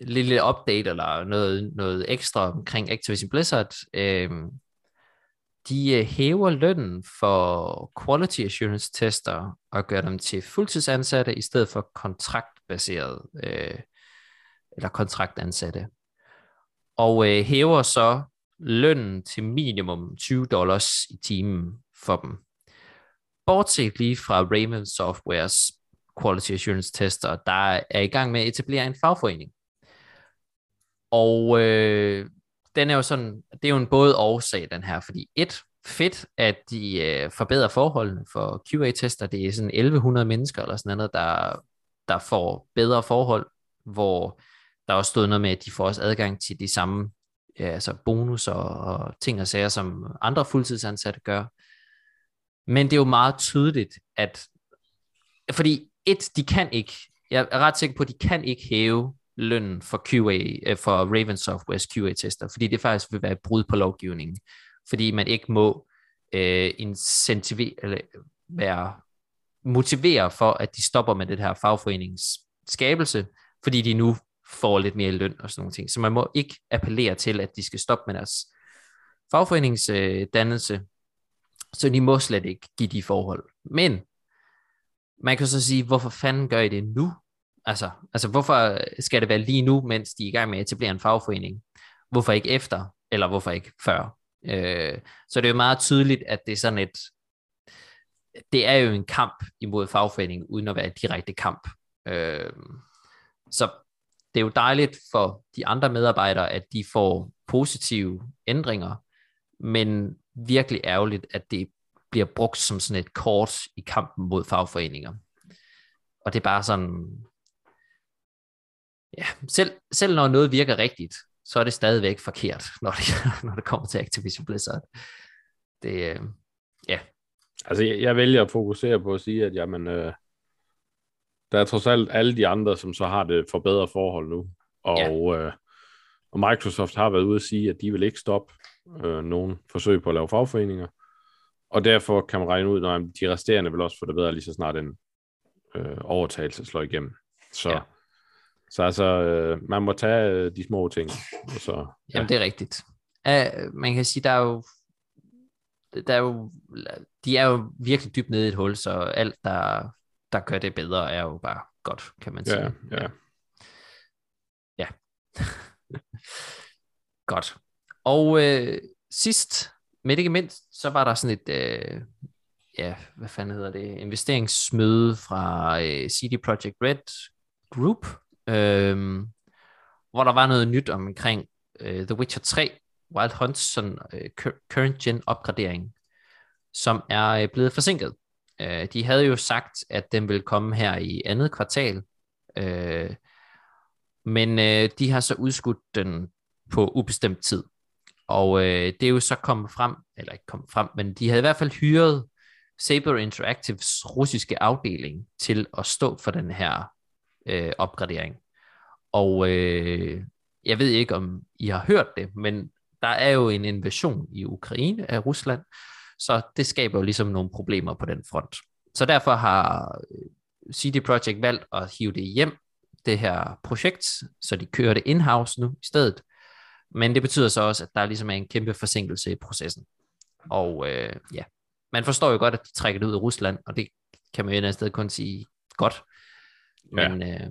lille update eller noget, noget ekstra omkring Activision Blizzard. Øh, de øh, hæver lønnen for quality assurance tester og gør dem til fuldtidsansatte i stedet for kontraktbaseret øh, eller kontraktansatte. Og øh, hæver så lønnen til minimum 20 dollars i timen for dem. Bortset lige fra Raven Softwares quality assurance tester, der er i gang med at etablere en fagforening. Og øh, den er jo sådan, det er jo en både årsag, den her, fordi et, fedt, at de øh, forbedrer forholdene for QA-tester. Det er sådan 1100 mennesker eller sådan noget, der, der får bedre forhold, hvor der også stod noget med, at de får også adgang til de samme ja, altså bonus og, og ting og sager, som andre fuldtidsansatte gør. Men det er jo meget tydeligt, at fordi et, de kan ikke, jeg er ret sikker på, at de kan ikke hæve lønnen for QA, øh, for Raven Softwares QA-tester, fordi det faktisk vil være et brud på lovgivningen, fordi man ikke må øh, incentivere, eller være motivere for, at de stopper med det her fagforenings skabelse, fordi de nu får lidt mere løn og sådan nogle ting. Så man må ikke appellere til, at de skal stoppe med deres fagforeningsdannelse, så de må slet ikke give de forhold. Men man kan så sige, hvorfor fanden gør I det nu? Altså, altså hvorfor skal det være lige nu, mens de er i gang med at etablere en fagforening? Hvorfor ikke efter, eller hvorfor ikke før? Øh, så det er jo meget tydeligt, at det er sådan et, det er jo en kamp imod fagforeningen, uden at være en direkte kamp. Øh, så det er jo dejligt for de andre medarbejdere, at de får positive ændringer, men virkelig ærgerligt, at det bliver brugt som sådan et kort i kampen mod fagforeninger. Og det er bare sådan, ja, selv, selv når noget virker rigtigt, så er det stadigvæk forkert, [LAUGHS] når det, når det kommer til Activision Blizzard. Det, øh, ja. Altså, jeg, jeg vælger at fokusere på at sige, at jamen, øh, der er trods alt alle de andre, som så har det for bedre forhold nu. Og, ja. øh, og Microsoft har været ude at sige, at de vil ikke stoppe øh, nogen forsøg på at lave fagforeninger. Og derfor kan man regne ud, når de resterende vil også få det bedre, lige så snart en øh, overtagelse slår igennem. Så, ja. så altså, øh, man må tage øh, de små ting. Og så, ja. Jamen, det er rigtigt. Uh, man kan sige, der er jo der er jo, de er jo virkelig dybt nede i et hul, så alt, der, der gør det bedre, er jo bare godt, kan man sige. Ja, ja. Ja. [LAUGHS] godt. Og øh, sidst, men ikke mindst, så var der sådan et, øh, ja, hvad fanden hedder det, investeringsmøde fra øh, CD Projekt Red Group, øh, hvor der var noget nyt omkring øh, The Witcher 3 Wild Hunts sådan, øh, current gen opgradering, som er øh, blevet forsinket. Øh, de havde jo sagt, at den vil komme her i andet kvartal, øh, men øh, de har så udskudt den på ubestemt tid. Og øh, det er jo så kommet frem, eller ikke kommet frem, men de havde i hvert fald hyret Saber Interactives russiske afdeling til at stå for den her øh, opgradering. Og øh, jeg ved ikke, om I har hørt det, men der er jo en invasion i Ukraine af Rusland, så det skaber jo ligesom nogle problemer på den front. Så derfor har øh, CD Projekt valgt at hive det hjem det her projekt, så de kører det in-house nu i stedet. Men det betyder så også, at der ligesom er en kæmpe forsinkelse i processen. Og øh, ja, man forstår jo godt, at de trækker det ud af Rusland, og det kan man jo et andet sted kun sige godt. Men ja. øh,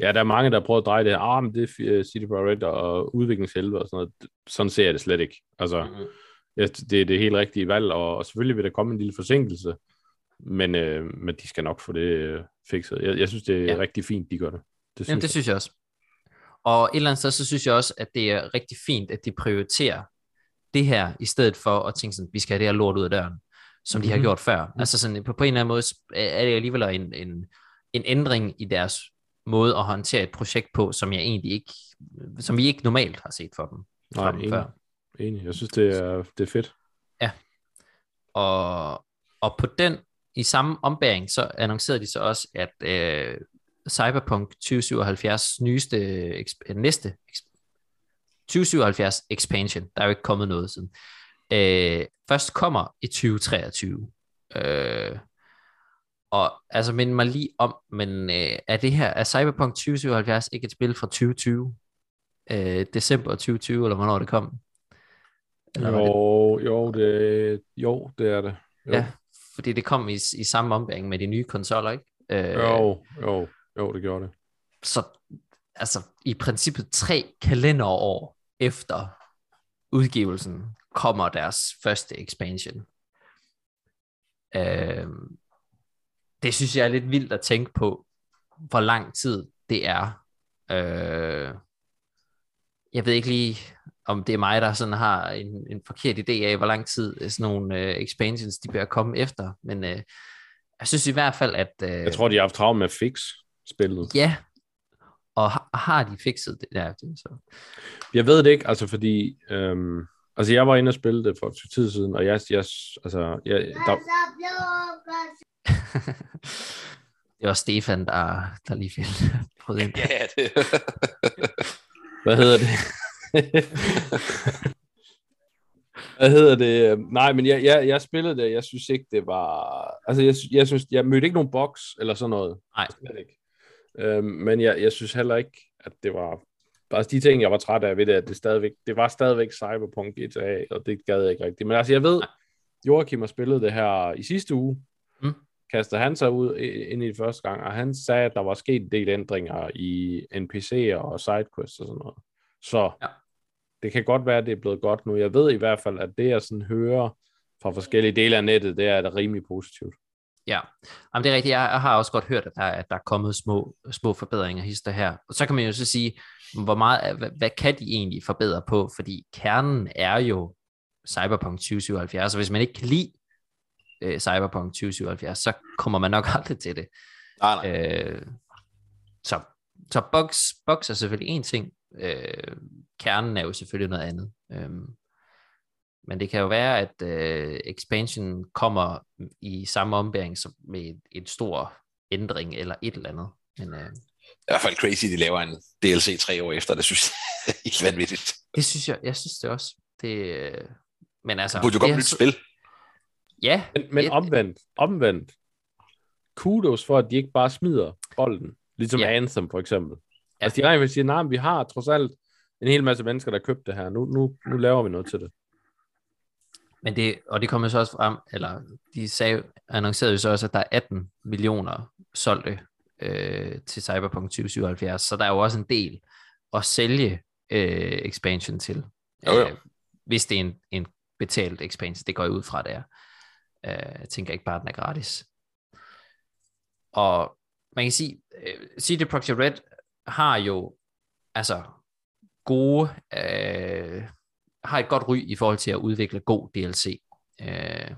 Ja, der er mange, der prøver at dreje det her. Ah, men det er uh, City Red og udviklingshelvede og sådan noget. Sådan ser jeg det slet ikke. Altså, mm-hmm. ja, det er det helt rigtige valg, og, og selvfølgelig vil der komme en lille forsinkelse, men, øh, men de skal nok få det øh, fikset. Jeg, jeg synes, det er ja. rigtig fint, de gør det. Det synes, Jamen, det jeg. synes jeg også. Og et eller andet sted, så synes jeg også, at det er rigtig fint, at de prioriterer det her, i stedet for at tænke sådan, vi skal have det her lort ud af døren, som de mm-hmm. har gjort før. Mm-hmm. Altså sådan, på, på en eller anden måde, er det alligevel en, en, en ændring i deres måde at håndtere et projekt på, som jeg egentlig ikke, som vi ikke normalt har set for dem. Nej, enig, før. enig. Jeg synes, det er, det er fedt. Ja. Og, og på den, i samme ombæring, så annoncerede de så også, at øh, Cyberpunk 2077 nyeste, eksp- næste, eksp- 2077 expansion, der er jo ikke kommet noget siden, øh, først kommer i 2023. Øh, og altså mind mig lige om, men øh, er det her, er Cyberpunk 2077 ikke et spil fra 2020? Øh, december 2020, eller hvornår det kom? Eller jo, det? jo, det, jo, det er det. Jo. Ja, fordi det kom i, i samme ombæring med de nye konsoller, ikke? Øh, jo, jo, jo, det gjorde det. Så altså i princippet tre kalenderår efter udgivelsen kommer deres første expansion. Øh, det synes jeg er lidt vildt at tænke på, hvor lang tid det er. Øh, jeg ved ikke lige, om det er mig, der sådan har en, en forkert idé af, hvor lang tid sådan nogle øh, expansions, de bør komme efter. Men øh, jeg synes i hvert fald, at... Øh, jeg tror, de har haft travlt med fix spillet. Ja, og har, har de fikset det der? Så. Jeg ved det ikke, altså fordi... Øhm, altså jeg var inde og spille det for et tid siden, og jeg... jeg altså, jeg, der, [LAUGHS] det var Stefan, der, der lige fik prøvet ind. Ja, det. Hvad hedder det? Hvad hedder det? Nej, men jeg, jeg, jeg spillede det, jeg synes ikke, det var... Altså, jeg, jeg synes, jeg mødte ikke nogen boks eller sådan noget. Nej. Slet ikke. Øhm, men jeg, jeg synes heller ikke, at det var... Bare de ting, jeg var træt af ved det, at det, stadigvæk, det var stadigvæk Cyberpunk GTA, og det gad jeg ikke rigtigt. Men altså, jeg ved, Joachim har spillet det her i sidste uge, mm kastede han sig ud ind i det første gang, og han sagde, at der var sket en del ændringer i NPC'er og sidequests og sådan noget. Så ja. det kan godt være, at det er blevet godt nu. Jeg ved i hvert fald, at det, jeg sådan hører fra forskellige dele af nettet, det er det rimelig positivt. Ja, Jamen, det er rigtigt. Jeg har også godt hørt, at der, at der er kommet små, små forbedringer hister her. Og så kan man jo så sige, hvor meget, hvad, hvad kan de egentlig forbedre på? Fordi kernen er jo Cyberpunk 2077, og hvis man ikke kan lide øh, Cyberpunk 2077, så kommer man nok [LAUGHS] aldrig til det. Nej, nej. Øh, så, så bugs, bugs er selvfølgelig en ting. Øh, kernen er jo selvfølgelig noget andet. Øh, men det kan jo være, at øh, expansion kommer i samme ombæring som med en stor ændring eller et eller andet. Men, øh, i hvert fald crazy, de laver en DLC tre år efter. Det synes jeg er helt vanvittigt. Det synes jeg, jeg synes det også. Det, øh, men altså, det burde jo godt blive et spil. Ja. Men, men omvendt, omvendt, kudos for, at de ikke bare smider bolden, ligesom ja. Anthem for eksempel. Ja. Altså de rent siger, nej, vi har trods alt en hel masse mennesker, der købte det her. Nu, nu, nu laver vi noget til det. Men det, og det kommer så også frem, eller de sagde, annoncerede jo så også, at der er 18 millioner solgte øh, til Cyberpunk 2077, så der er jo også en del at sælge øh, expansion til. Jo, jo. Øh, hvis det er en, en betalt expansion, det går jeg ud fra, det er. Øh, jeg tænker ikke bare, at den er gratis. Og man kan sige, uh, CD Projekt Red har jo altså gode, uh, har et godt ry i forhold til at udvikle god DLC. Uh,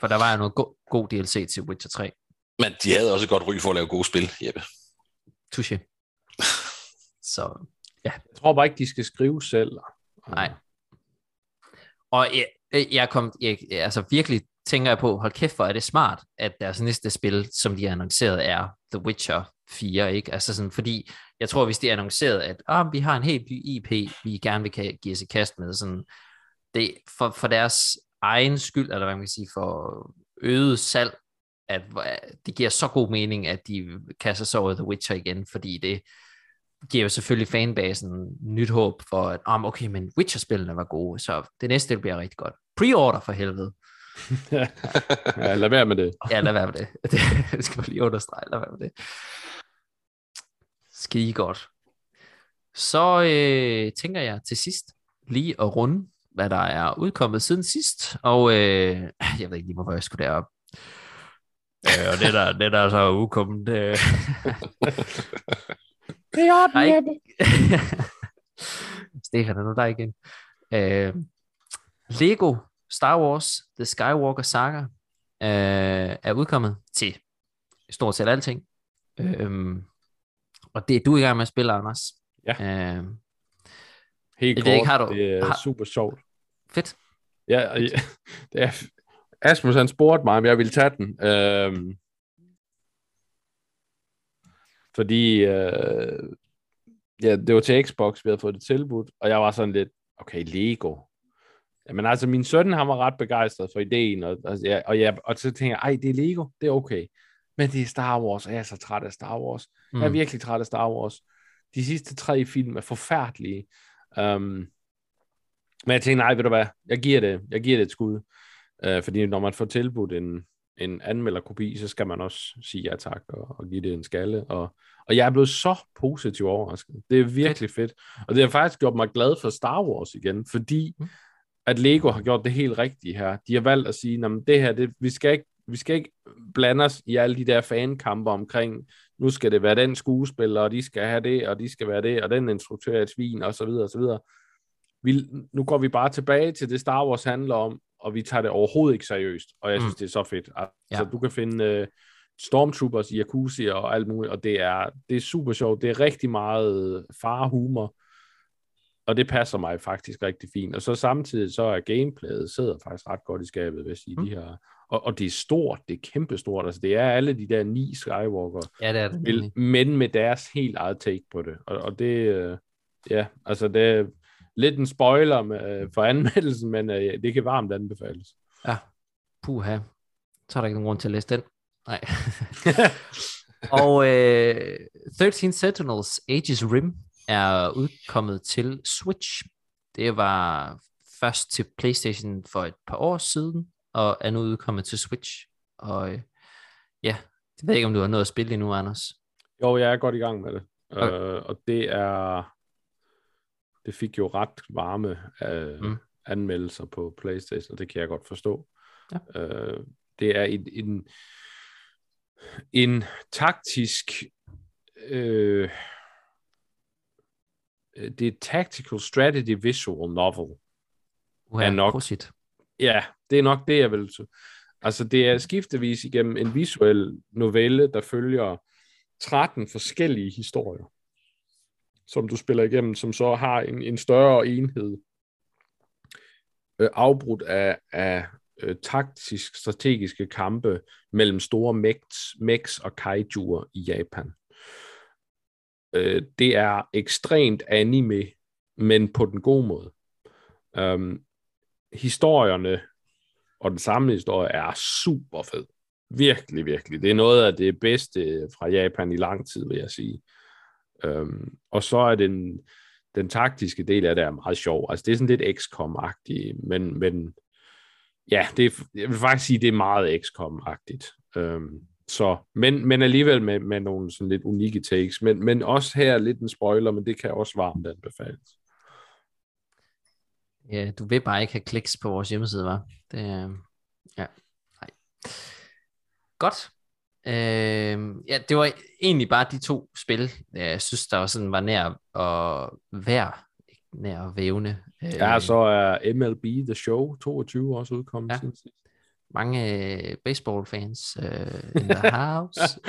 for der var jo noget go- god DLC til Witcher 3. Men de havde også et godt ry for at lave gode spil, Jeppe. Touché. [LAUGHS] Så, ja. Jeg tror bare ikke, de skal skrive selv. Nej. Og jeg, jeg kom jeg, altså virkelig tænker jeg på, hold kæft, hvor er det smart, at deres næste spil, som de har annonceret, er The Witcher 4, ikke? Altså sådan, fordi jeg tror, hvis de annoncerede, at ah, vi har en helt ny IP, vi gerne vil give os i kast med, sådan, det, for, for deres egen skyld, eller hvad man kan sige, for øget salg at det giver så god mening, at de kaster sig over The Witcher igen, fordi det giver jo selvfølgelig fanbasen nyt håb for, at oh, okay, men Witcher-spillene var gode, så det næste bliver rigtig godt. Pre-order for helvede. [LAUGHS] ja, lad være med det. ja, lad være med det. [LAUGHS] Det skal man lige understrege, lad være med det. Skide godt. Så øh, tænker jeg til sidst lige at runde, hvad der er udkommet siden sidst, og øh, jeg ved ikke lige, hvorfor jeg skulle derop. Øh, og det der, det der er så udkommet, øh, [LAUGHS] Det er ordentligt. [LAUGHS] Stefan, er nu der igen? Øh, Lego Star Wars The Skywalker Saga øh, er udkommet til stort set alting. Øh, og det er du i gang med at spille, Anders. Ja. Øh, Helt kort, ved ikke, har du- det er har- super sjovt. fedt. Ja, ja, [LAUGHS] det er, Asmus han spurgte mig, om jeg ville tage den. Øhm, fordi øh, ja, det var til Xbox, vi havde fået det tilbudt, og jeg var sådan lidt, okay, Lego. Jamen altså, min søn, han var ret begejstret for ideen, og, og, ja, og, ja, og så tænkte jeg, ej, det er Lego, det er okay. Men det er Star Wars, og jeg er så træt af Star Wars. Mm. Jeg er Mm. virkelig træt af Star Wars. De sidste tre film er forfærdelige. Um, men jeg tænkte, nej, ved du hvad, jeg giver det, jeg giver det et skud. Uh, fordi når man får tilbudt en, en anmelderkopi, så skal man også sige ja tak og, og give det en skalle. Og, og jeg er blevet så positiv overrasket. Det er virkelig fedt. Og det har faktisk gjort mig glad for Star Wars igen, fordi Mm. at Lego har gjort det helt rigtige her. De har valgt at sige, at det her, det, vi, skal ikke, vi skal ikke blande os i alle de der fankamper omkring, nu skal det være den skuespiller, og de skal have det, og de skal være det, og den instruktør er et svin, og så videre, og så videre. Vi, nu går vi bare tilbage til det Star Wars handler om, og vi tager det overhovedet ikke seriøst, og jeg synes, Mm. det er så fedt. Altså, Ja. du kan finde uh, Stormtroopers i Jacuzzi og alt muligt, og det er, det er super sjovt. Det er rigtig meget farhumor, og det passer mig faktisk rigtig fint. Og så samtidig så er gameplayet sidder faktisk ret godt i skabet, vil jeg sige. Mm. De her, og, og det er stort, det er kæmpestort. Altså det er alle de der ni Skywalker, Ja, det er det. nemlig. men med deres helt eget take på det. Og, og det, øh, ja, altså det er lidt en spoiler med, for anmeldelsen, men øh, det kan varmt anbefales. Ja, puha. Så er der ikke nogen grund til at læse den. Nej. [LAUGHS] og øh, 13 Sentinels Aegis Rim er udkommet til Switch. Det var først til PlayStation for et par år siden, og er nu udkommet til Switch. Og ja, det ved jeg ikke, om du har noget at spille endnu, Anders. Jo, jeg er godt i gang med det. Okay. Øh, og det er... Det fik jo ret varme øh, mm. anmeldelser på PlayStation, og det kan jeg godt forstå. Ja. Øh, det er en, en, en taktisk... Øh, det er tactical strategy visual novel. Uha, Er nok. Prosit. Ja, det er nok det, jeg vil. Altså, det er skiftevis igennem en visuel novelle, der følger 13 forskellige historier, som du spiller igennem, som så har en, en større enhed, øh, afbrudt af, af øh, taktisk strategiske kampe mellem store mechs, mechs og kaijuer i Japan. Øh, det er ekstremt anime, men på den gode måde. Øhm, historierne og den samme historie er super fed. Virkelig, virkelig. Det er noget af det bedste fra Japan i lang tid, vil jeg sige. Øhm, og så er den, den taktiske del af det er meget sjov. Altså det er sådan lidt XCOM-agtigt, men, men ja, det er, jeg vil faktisk sige, det er meget XCOM-agtigt. Øhm, så, men, men alligevel med, med nogle sådan lidt unikke takes. Men, men også her lidt en spoiler, men det kan også varmt anbefales. Ja, du vil bare ikke have kliks på vores hjemmeside, var? Det, øh, ja, nej. Godt. Øh, ja, det var egentlig bare de to spil, jeg synes, der var sådan var nær at være, ikke nær at vævne. Øh, Ja, så er MLB The Show 22 også udkommet. Ja. Ja. Siden. Mange øh, baseball-fans øh, [LAUGHS] in the house. [LAUGHS]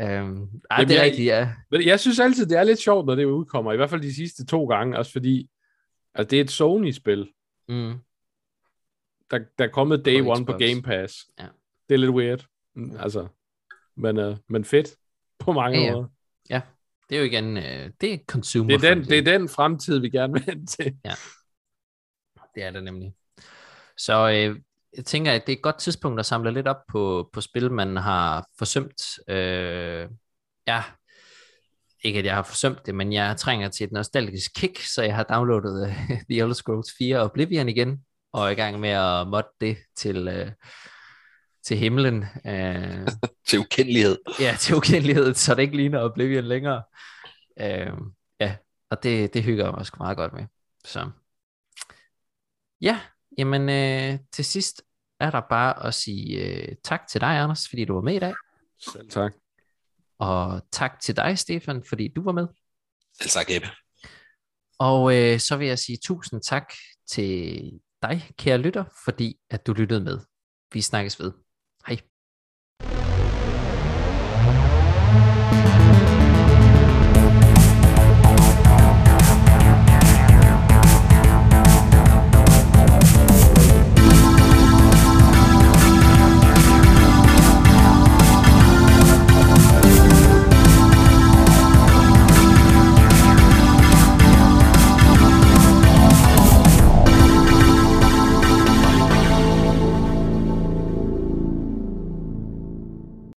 øh, ej, Jamen, det er rigtigt, ja. Men jeg synes altid, det er lidt sjovt, når det udkommer. I hvert fald de sidste to gange. Også fordi, altså det er et Sony-spil. Mm. Der, der er kommet day På one på Xbox. Game Pass. Ja. Det er lidt weird. Mm, Altså, men, uh, men fedt [LAUGHS] på mange Ja, ja. måder. Det er jo igen, øh, det er consumer Det er, den, det er den fremtid, vi gerne vil hen til. Det er det nemlig. Så øh, jeg tænker, at det er et godt tidspunkt at samle lidt op på, på spil, man har forsømt. Øh, ja, ikke at jeg har forsømt det, men jeg trænger til et nostalgisk kick, så jeg har downloadet uh, [LAUGHS] The Elder Scrolls 4 Oblivion igen, og er i gang med at modde det til, uh, til himlen. Uh, [LAUGHS] til ukendelighed. Ja, til ukendelighed, så det ikke ligner Oblivion længere. Uh, ja, og det, det hygger jeg mig også meget godt med. Så ja, jamen uh, til sidst er der bare at sige uh, tak til dig, Anders, fordi du var med i dag. Selv tak. Og tak til dig, Stefan, fordi du var med. Selv tak, Ebbe. Og øh, så vil jeg sige tusind tak til dig, kære lytter, fordi at du lyttede med. Vi snakkes ved. Hej.